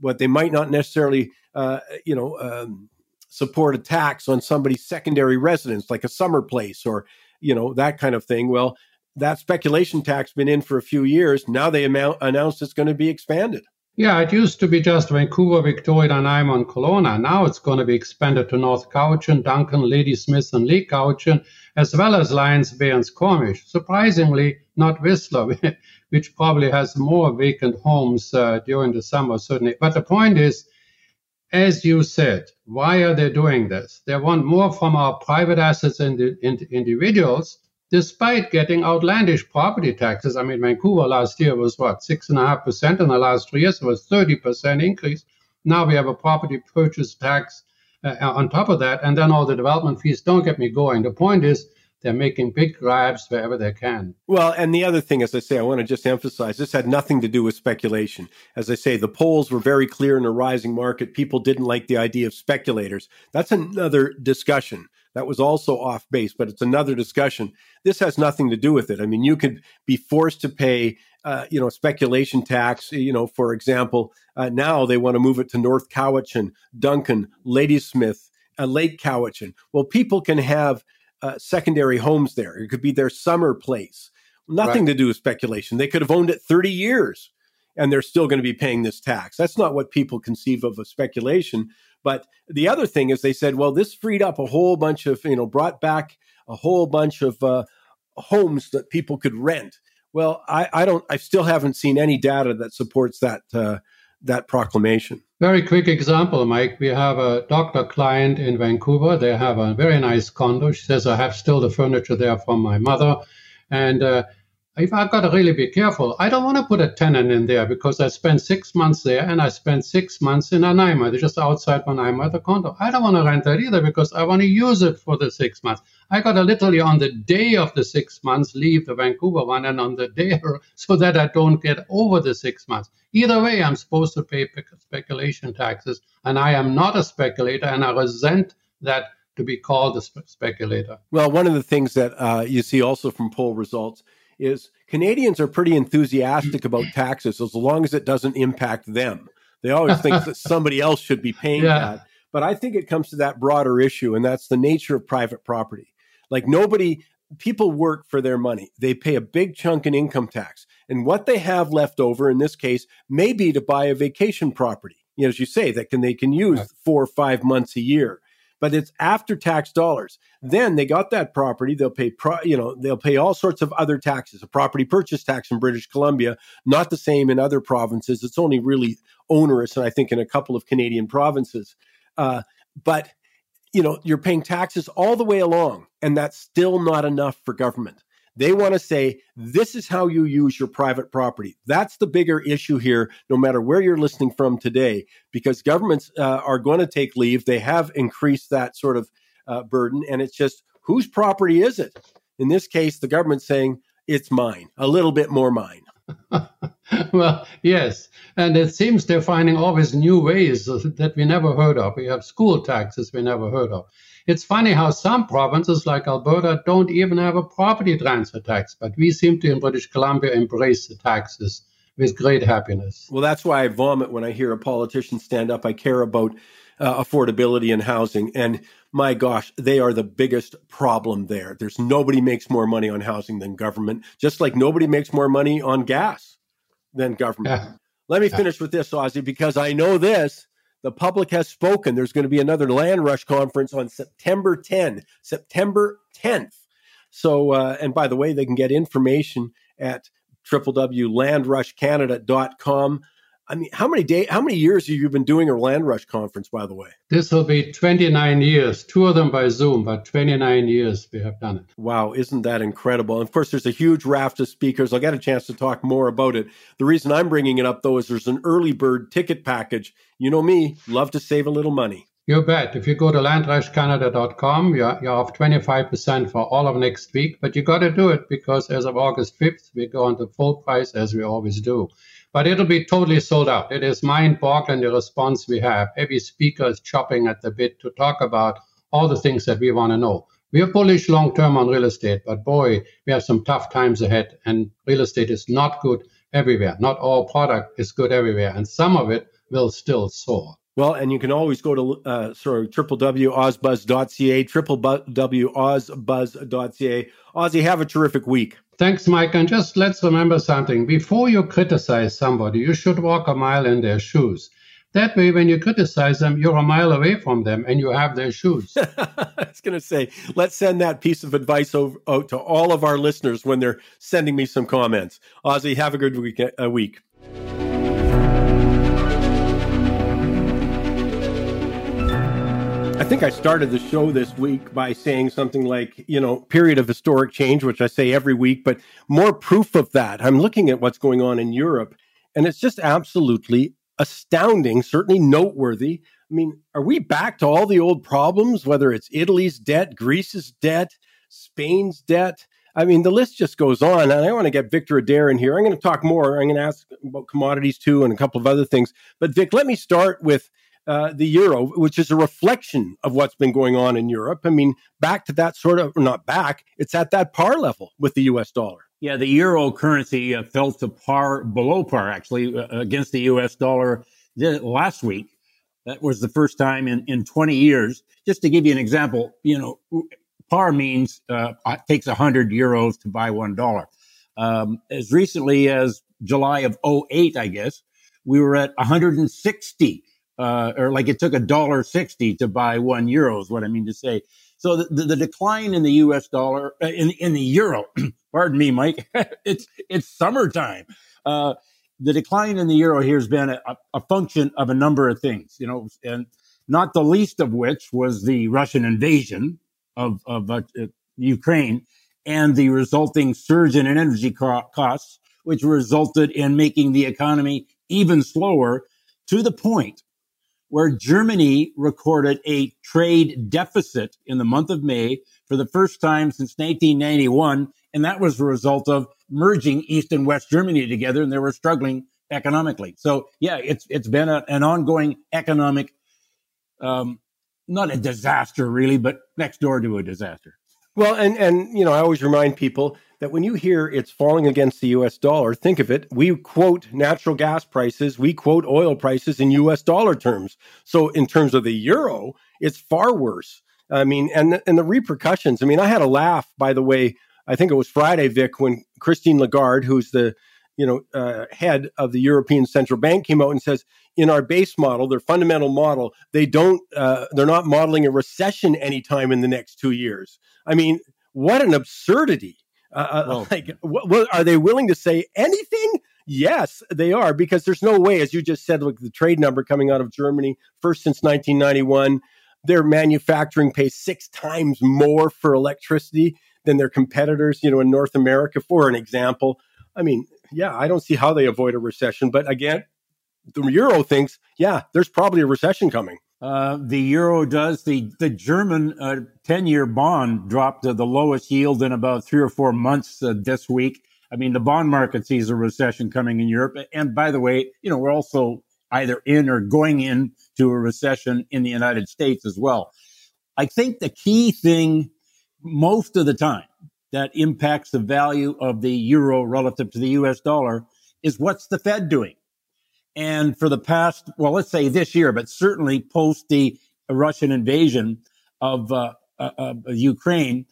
S1: but they might not necessarily, uh, you know, um, support a tax on somebody's secondary residence, like a summer place or, you know, that kind of thing. Well, that speculation tax been in for a few years. Now they amount, announced it's going to be expanded.
S5: Yeah, it used to be just Vancouver, Victoria, and Kelowna. Now it's going to be expanded to North Cowichan, Duncan, Ladysmith, and Lake Cowichan, as well as Lions Bay and Squamish. Surprisingly, not Whistler, which probably has more vacant homes uh, during the summer, certainly. But the point is, as you said, why are they doing this? They want more from our private assets and individuals, despite getting outlandish property taxes. I mean, Vancouver last year was what, 6.5%? In the last three years, it was 30% increase. Now we have a property purchase tax uh, on top of that, and then all the development fees. Don't get me going. The point is, they're making big grabs wherever they can.
S1: Well, and the other thing, as I say, I want to just emphasize this had nothing to do with speculation. As I say, the polls were very clear in a rising market. People didn't like the idea of speculators. That's another discussion. That was also off base, but it's another discussion. This has nothing to do with it. I mean, you could be forced to pay, uh, you know, speculation tax. You know, for example, uh, now they want to move it to North Cowichan, Duncan, Ladysmith, uh, Lake Cowichan. Well, people can have uh, secondary homes there. It could be their summer place. Nothing right. to do with speculation. They could have owned it 30 years and they're still going to be paying this tax. That's not what people conceive of as speculation. But the other thing is they said, well, this freed up a whole bunch of, you know, brought back a whole bunch of uh, homes that people could rent. Well, I, I, don't, I still haven't seen any data that supports that uh, that proclamation.
S5: Very quick example, Mike. We have a doctor client in Vancouver. They have a very nice condo. She says, I have still the furniture there from my mother. And uh, if I've got to really be careful, I don't want to put a tenant in there because I spent six months there and I spent six months in Nanaimo, just outside Nanaimo, the condo. I don't want to rent that either because I want to use it for the six months. I got to literally on the day of the six months leave the Vancouver one and on the day so that I don't get over the six months. Either way, I'm supposed to pay speculation taxes and I am not a speculator and I resent that to be called a spe- speculator.
S1: Well, one of the things that uh, you see also from poll results is Canadians are pretty enthusiastic about mm-hmm. taxes as long as it doesn't impact them. They always think that somebody else should be paying yeah. that. But I think it comes to that broader issue, and that's the nature of private property. Like nobody, people work for their money. They pay a big chunk in income tax. And what they have left over in this case may be to buy a vacation property. You know, as you say, that can they can use four or five months a year but it's after tax dollars. Then they got that property. They'll pay, pro, you know, they'll pay all sorts of other taxes. A property purchase tax in British Columbia, not the same in other provinces. It's only really onerous, and I think in a couple of Canadian provinces. Uh, but you know, you're paying taxes all the way along, and that's still not enough for government. They want to say, this is how you use your private property. That's the bigger issue here, no matter where you're listening from today, because governments uh, are going to take leave. They have increased that sort of uh, burden, and it's just whose property is it? In this case, the government's saying, it's mine, a little bit more mine.
S5: well, yes. And it seems they're finding always new ways that we never heard of. We have school taxes we never heard of. It's funny how some provinces like Alberta don't even have a property transfer tax, but we seem to in British Columbia embrace the taxes with great happiness.
S1: Well, that's why I vomit when I hear a politician stand up. I care about uh, affordability and housing. And my gosh, they are the biggest problem there. There's nobody makes more money on housing than government, just like nobody makes more money on gas than government. Yeah. Let me finish with this, Ozzie, because I know this the public has spoken. There's going to be another Land Rush conference on September 10, September 10th. So, uh, and by the way, they can get information at www.landrushcanada.com. I mean, how many day, how many years have you been doing a Land Rush conference? By the way,
S5: this will be 29 years. Two of them by Zoom, but 29 years we have done it.
S1: Wow, isn't that incredible? And of course, there's a huge raft of speakers. I'll get a chance to talk more about it. The reason I'm bringing it up though is there's an early bird ticket package. You know me, love to save a little money.
S5: You bet. If you go to landrushcanada.com, you're, you're off 25% for all of next week, but you got to do it because as of August 5th, we go on to full price as we always do but it'll be totally sold out. It is mind-boggling the response we have. Every speaker is chopping at the bit to talk about all the things that we want to know. We are bullish long term on real estate, but boy, we have some tough times ahead, and real estate is not good everywhere. Not all product is good everywhere, and some of it will still soar.
S1: Well, and you can always go to uh, sorry www.ozbuzz.ca, www.ozbuzz.ca. Ozzie, have a terrific week.
S5: Thanks, Mike. And just let's remember something. Before you criticize somebody, you should walk a mile in their shoes. That way, when you criticize them, you're a mile away from them and you have their shoes.
S1: I was going to say, let's send that piece of advice over, out to all of our listeners when they're sending me some comments. Ozzie, have a good week. A week. Think I started the show this week by saying something like, you know, period of historic change, which I say every week, but more proof of that. I'm looking at what's going on in Europe, and it's just absolutely astounding, certainly noteworthy. I mean, are we back to all the old problems, whether it's Italy's debt, Greece's debt, Spain's debt? I mean, the list just goes on. And I want to get Victor Adair in here. I'm going to talk more. I'm going to ask about commodities too and a couple of other things. But Vic, let me start with uh, the euro, which is a reflection of what's been going on in Europe. I mean, back to that sort of, not back, it's at that par level with the US dollar.
S6: Yeah, the euro currency uh, fell to par, below par actually, uh, against the US dollar last week. That was the first time in, in 20 years. Just to give you an example, you know, par means uh, takes 100 euros to buy $1. Um, as recently as July of 08, I guess, we were at 160 uh, or like it took a dollar sixty to buy one euro is what I mean to say. So the, the, decline in the U.S. dollar uh, in in the euro, pardon me, Mike, it's it's summertime. Uh, the decline in the euro here has been a, a, function of a number of things, you know, and not the least of which was the Russian invasion of of uh, Ukraine and the resulting surge in energy co- costs, which resulted in making the economy even slower to the point where Germany recorded a trade deficit in the month of May for the first time since 1991. And that was a result of merging East and West Germany together and they were struggling economically. So yeah, it's, it's been a, an ongoing economic, um, not a disaster really, but next door to a disaster.
S1: Well, and, and, you know, I always remind people that when you hear it's falling against the US dollar, think of it. We quote natural gas prices, we quote oil prices in US dollar terms. So, in terms of the euro, it's far worse. I mean, and, and the repercussions. I mean, I had a laugh, by the way. I think it was Friday, Vic, when Christine Lagarde, who's the you know uh, head of the European Central Bank, came out and says, in our base model, their fundamental model, they don't, uh, they're not modeling a recession anytime in the next two years. I mean, what an absurdity! Uh, uh well, like, what, are they willing to say anything? Yes, they are, because there's no way, as you just said, look, the trade number coming out of Germany, first since 1991, their manufacturing pays six times more for electricity than their competitors, you know, in North America, for an example. I mean, yeah, I don't see how they avoid a recession, but again, the euro thinks, yeah, there's probably a recession coming.
S6: Uh, the euro does. The the German uh, ten year bond dropped to the lowest yield in about three or four months uh, this week. I mean, the bond market sees a recession coming in Europe. And by the way, you know, we're also either in or going into a recession in the United States as well. I think the key thing most of the time that impacts the value of the euro relative to the US dollar is what's the Fed doing? And for the past, well, let's say this year, but certainly post the Russian invasion of, uh, uh, of Ukraine,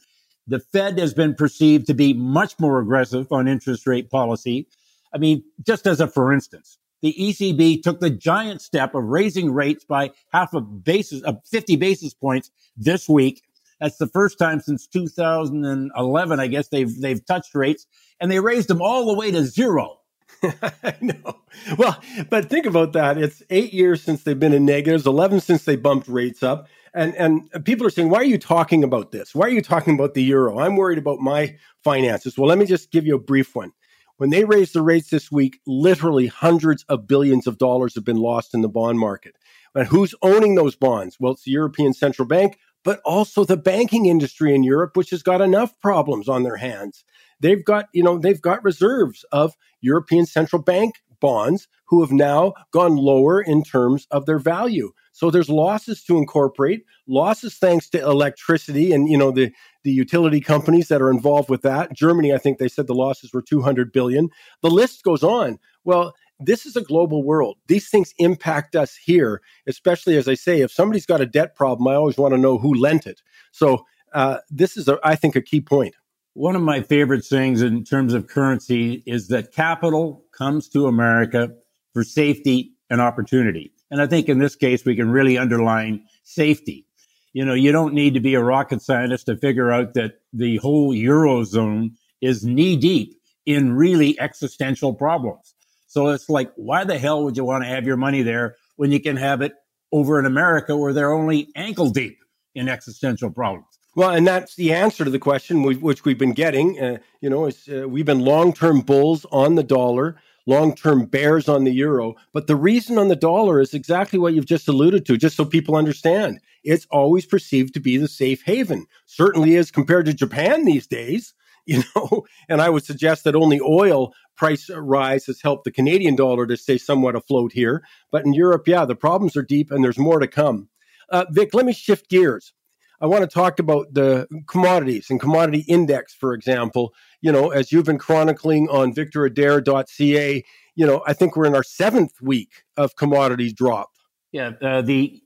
S6: the Fed has been perceived to be much more aggressive on interest rate policy. I mean, just as a for instance, the ECB took the giant step of raising rates by half a basis, of 50 basis points this week. That's the first time since 2011, I guess they've, they've touched rates and they raised them all the way to zero.
S1: I know. Well, but think about that. It's eight years since they've been in negatives, 11 since they bumped rates up. And, and people are saying, why are you talking about this? Why are you talking about the euro? I'm worried about my finances. Well, let me just give you a brief one. When they raised the rates this week, literally hundreds of billions of dollars have been lost in the bond market. And who's owning those bonds? Well, it's the European Central Bank, but also the banking industry in Europe, which has got enough problems on their hands. They've got, you know, they've got reserves of European Central Bank bonds who have now gone lower in terms of their value. So there's losses to incorporate, losses thanks to electricity and you know the the utility companies that are involved with that. Germany, I think they said the losses were 200 billion. The list goes on. Well, this is a global world. These things impact us here, especially as I say, if somebody's got a debt problem, I always want to know who lent it. So uh, this is, a, I think, a key point.
S6: One of my favorite sayings in terms of currency is that capital comes to America for safety and opportunity. And I think in this case, we can really underline safety. You know, you don't need to be a rocket scientist to figure out that the whole Eurozone is knee deep in really existential problems. So it's like, why the hell would you want to have your money there when you can have it over in America where they're only ankle deep in existential problems?
S1: Well, and that's the answer to the question which we've been getting. Uh, you know, uh, we've been long-term bulls on the dollar, long-term bears on the euro. But the reason on the dollar is exactly what you've just alluded to. Just so people understand, it's always perceived to be the safe haven. Certainly is compared to Japan these days. You know, and I would suggest that only oil price rise has helped the Canadian dollar to stay somewhat afloat here. But in Europe, yeah, the problems are deep, and there's more to come. Uh, Vic, let me shift gears. I want to talk about the commodities and commodity index, for example. You know, as you've been chronicling on victoradair.ca, you know, I think we're in our seventh week of commodities drop.
S6: Yeah, uh, the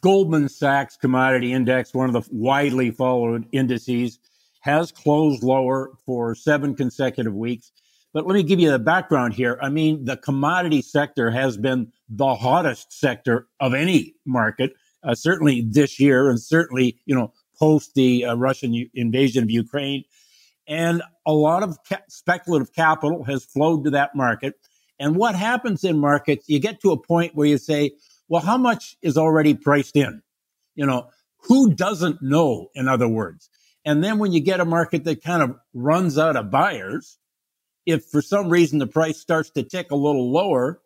S6: Goldman Sachs Commodity Index, one of the widely followed indices, has closed lower for seven consecutive weeks. But let me give you the background here. I mean, the commodity sector has been the hottest sector of any market uh, certainly this year, and certainly you know post the uh, Russian u- invasion of Ukraine, and a lot of ca- speculative capital has flowed to that market. And what happens in markets? You get to a point where you say, "Well, how much is already priced in?" You know, who doesn't know? In other words, and then when you get a market that kind of runs out of buyers, if for some reason the price starts to tick a little lower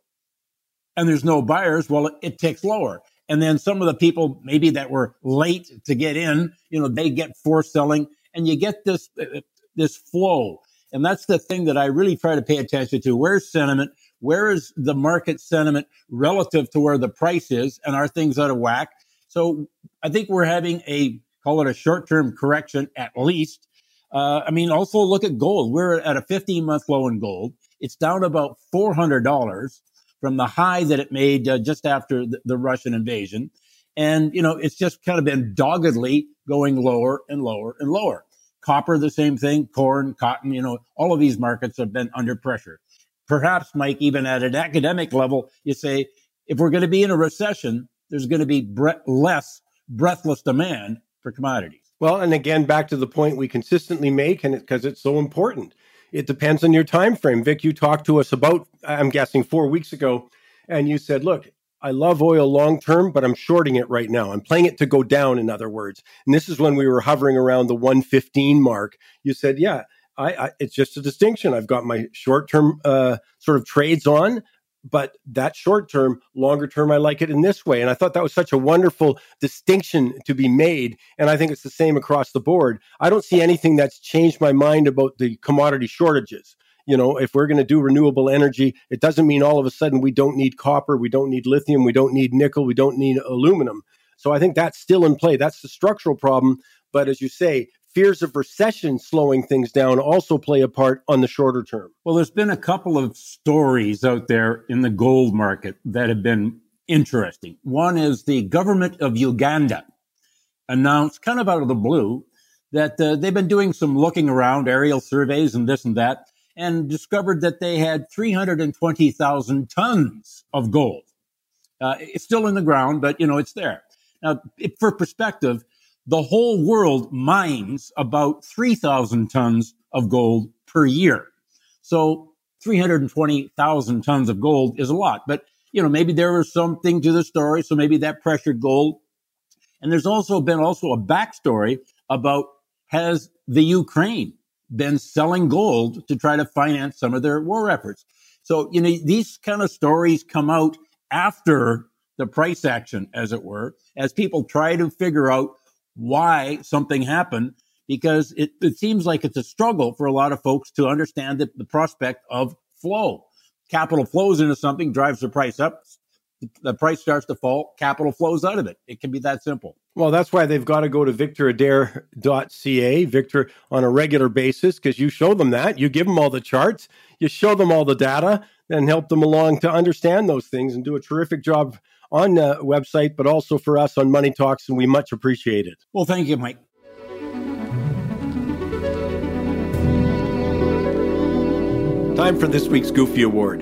S6: and there's no buyers, well, it, it ticks lower. And then some of the people maybe that were late to get in, you know, they get forced selling and you get this, uh, this flow. And that's the thing that I really try to pay attention to. Where's sentiment? Where is the market sentiment relative to where the price is? And are things out of whack? So I think we're having a, call it a short term correction at least. Uh, I mean, also look at gold. We're at a 15 month low in gold. It's down about $400 from the high that it made uh, just after the, the Russian invasion. And, you know, it's just kind of been doggedly going lower and lower and lower. Copper, the same thing, corn, cotton, you know, all of these markets have been under pressure. Perhaps, Mike, even at an academic level, you say, if we're going to be in a recession, there's going to be bre- less breathless demand for commodities.
S1: Well, and again, back to the point we consistently make, and because it, it's so important, it depends on your time frame. Vic, you talked to us about, I'm guessing, four weeks ago, and you said, look, I love oil long term, but I'm shorting it right now. I'm playing it to go down, in other words. And this is when we were hovering around the 115 mark. You said, yeah, I, I, it's just a distinction. I've got my short term uh, sort of trades on, but that short term, longer term, I like it in this way. And I thought that was such a wonderful distinction to be made. And I think it's the same across the board. I don't see anything that's changed my mind about the commodity shortages. You know, if we're going to do renewable energy, it doesn't mean all of a sudden we don't need copper, we don't need lithium, we don't need nickel, we don't need aluminum. So I think that's still in play. That's the structural problem. But as you say, fears of recession slowing things down also play a part on the shorter term.
S6: Well, there's been a couple of stories out there in the gold market that have been interesting. One is the government of Uganda announced, kind of out of the blue, that uh, they've been doing some looking around, aerial surveys, and this and that, and discovered that they had 320,000 tons of gold. Uh, it's still in the ground, but you know it's there. Now, for perspective, the whole world mines about 3,000 tons of gold per year. So 320,000 tons of gold is a lot, but you know, maybe there was something to the story. So maybe that pressured gold. And there's also been also a backstory about has the Ukraine been selling gold to try to finance some of their war efforts? So, you know, these kind of stories come out after the price action, as it were, as people try to figure out why something happened because it, it seems like it's a struggle for a lot of folks to understand the, the prospect of flow. Capital flows into something, drives the price up. The price starts to fall, capital flows out of it. It can be that simple.
S1: Well, that's why they've got to go to victoradair.ca, Victor, on a regular basis, because you show them that. You give them all the charts, you show them all the data, and help them along to understand those things and do a terrific job on the website, but also for us on Money Talks, and we much appreciate it.
S6: Well, thank you, Mike.
S1: Time for this week's Goofy Award.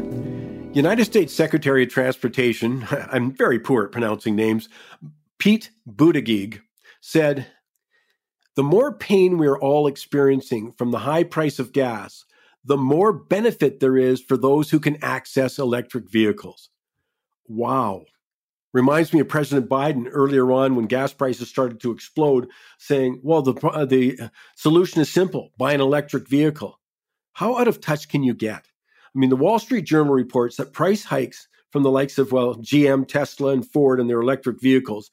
S1: United States Secretary of Transportation, I'm very poor at pronouncing names, Pete Buttigieg said, The more pain we're all experiencing from the high price of gas, the more benefit there is for those who can access electric vehicles. Wow. Reminds me of President Biden earlier on when gas prices started to explode, saying, well, the, the solution is simple buy an electric vehicle. How out of touch can you get? I mean, the Wall Street Journal reports that price hikes from the likes of, well, GM, Tesla, and Ford and their electric vehicles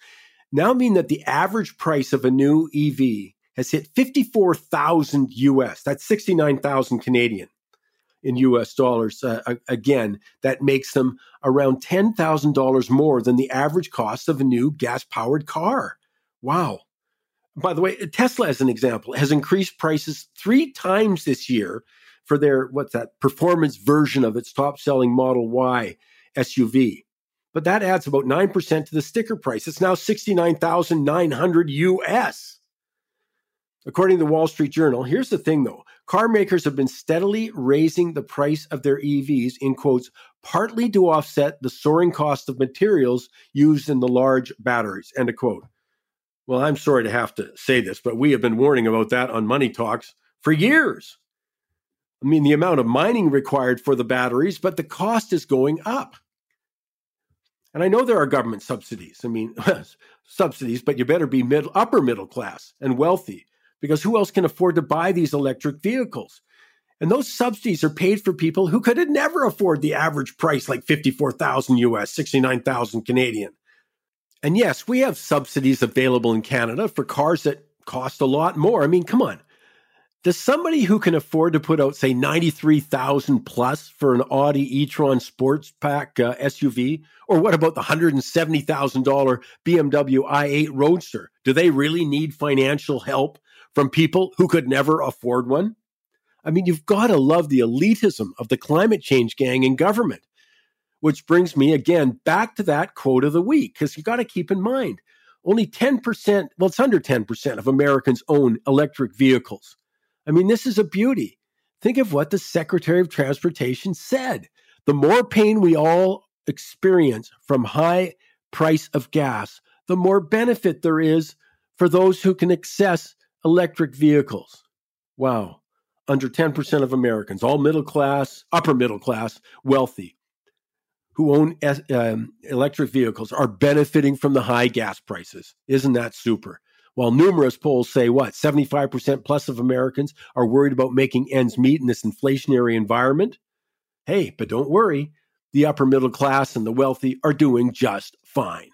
S1: now mean that the average price of a new EV has hit 54,000 US. That's 69,000 Canadian in US dollars. Uh, again, that makes them around $10,000 more than the average cost of a new gas powered car. Wow. By the way, Tesla, as an example, has increased prices three times this year for their, what's that, performance version of its top selling Model Y SUV. But that adds about 9% to the sticker price. It's now 69,900 US. According to the Wall Street Journal, here's the thing though car makers have been steadily raising the price of their EVs in quotes, partly to offset the soaring cost of materials used in the large batteries, end of quote. Well, I'm sorry to have to say this, but we have been warning about that on Money Talks for years. I mean, the amount of mining required for the batteries, but the cost is going up. And I know there are government subsidies. I mean, subsidies, but you better be upper middle class and wealthy because who else can afford to buy these electric vehicles? And those subsidies are paid for people who could have never afford the average price like 54,000 US, 69,000 Canadian. And yes, we have subsidies available in Canada for cars that cost a lot more. I mean, come on. Does somebody who can afford to put out, say, 93,000 plus for an Audi e-tron Sportback uh, SUV? Or what about the $170,000 BMW i8 Roadster? Do they really need financial help from people who could never afford one? I mean, you've got to love the elitism of the climate change gang in government. Which brings me again back to that quote of the week, because you've got to keep in mind only 10%, well, it's under 10% of Americans own electric vehicles. I mean, this is a beauty. Think of what the Secretary of Transportation said. The more pain we all experience from high price of gas, the more benefit there is for those who can access electric vehicles. Wow. Under 10% of Americans, all middle class, upper middle class, wealthy, who own um, electric vehicles are benefiting from the high gas prices. Isn't that super? While numerous polls say what, 75% plus of Americans are worried about making ends meet in this inflationary environment. Hey, but don't worry, the upper middle class and the wealthy are doing just fine.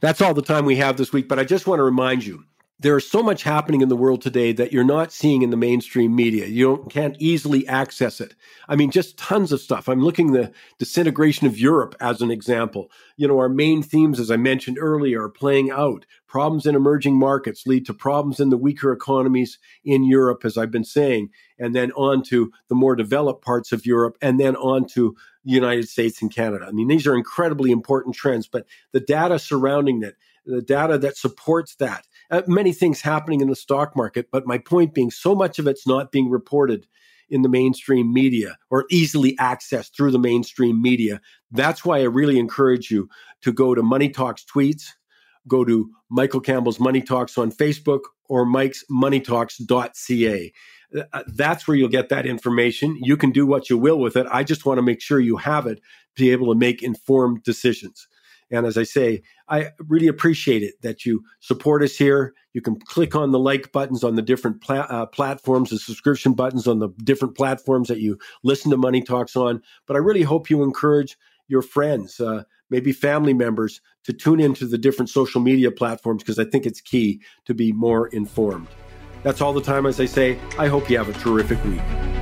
S1: That's all the time we have this week, but I just want to remind you there is so much happening in the world today that you're not seeing in the mainstream media. You can't easily access it. I mean, just tons of stuff. I'm looking the disintegration of Europe as an example. You know, our main themes, as I mentioned earlier, are playing out. Problems in emerging markets lead to problems in the weaker economies in Europe, as I've been saying, and then on to the more developed parts of Europe, and then on to the United States and Canada. I mean, these are incredibly important trends, but the data surrounding it, the data that supports that, uh, many things happening in the stock market. But my point being, so much of it's not being reported in the mainstream media or easily accessed through the mainstream media. That's why I really encourage you to go to Money Talks tweets, go to Michael Campbell's Money Talks on Facebook or Mike's moneytalks.ca. Uh, that's where you'll get that information. You can do what you will with it. I just want to make sure you have it to be able to make informed decisions. And as I say, I really appreciate it that you support us here. You can click on the like buttons on the different pla- uh, platforms, the subscription buttons on the different platforms that you listen to Money Talks on. But I really hope you encourage your friends, uh, maybe family members, to tune into the different social media platforms because I think it's key to be more informed. That's all the time, as I say. I hope you have a terrific week.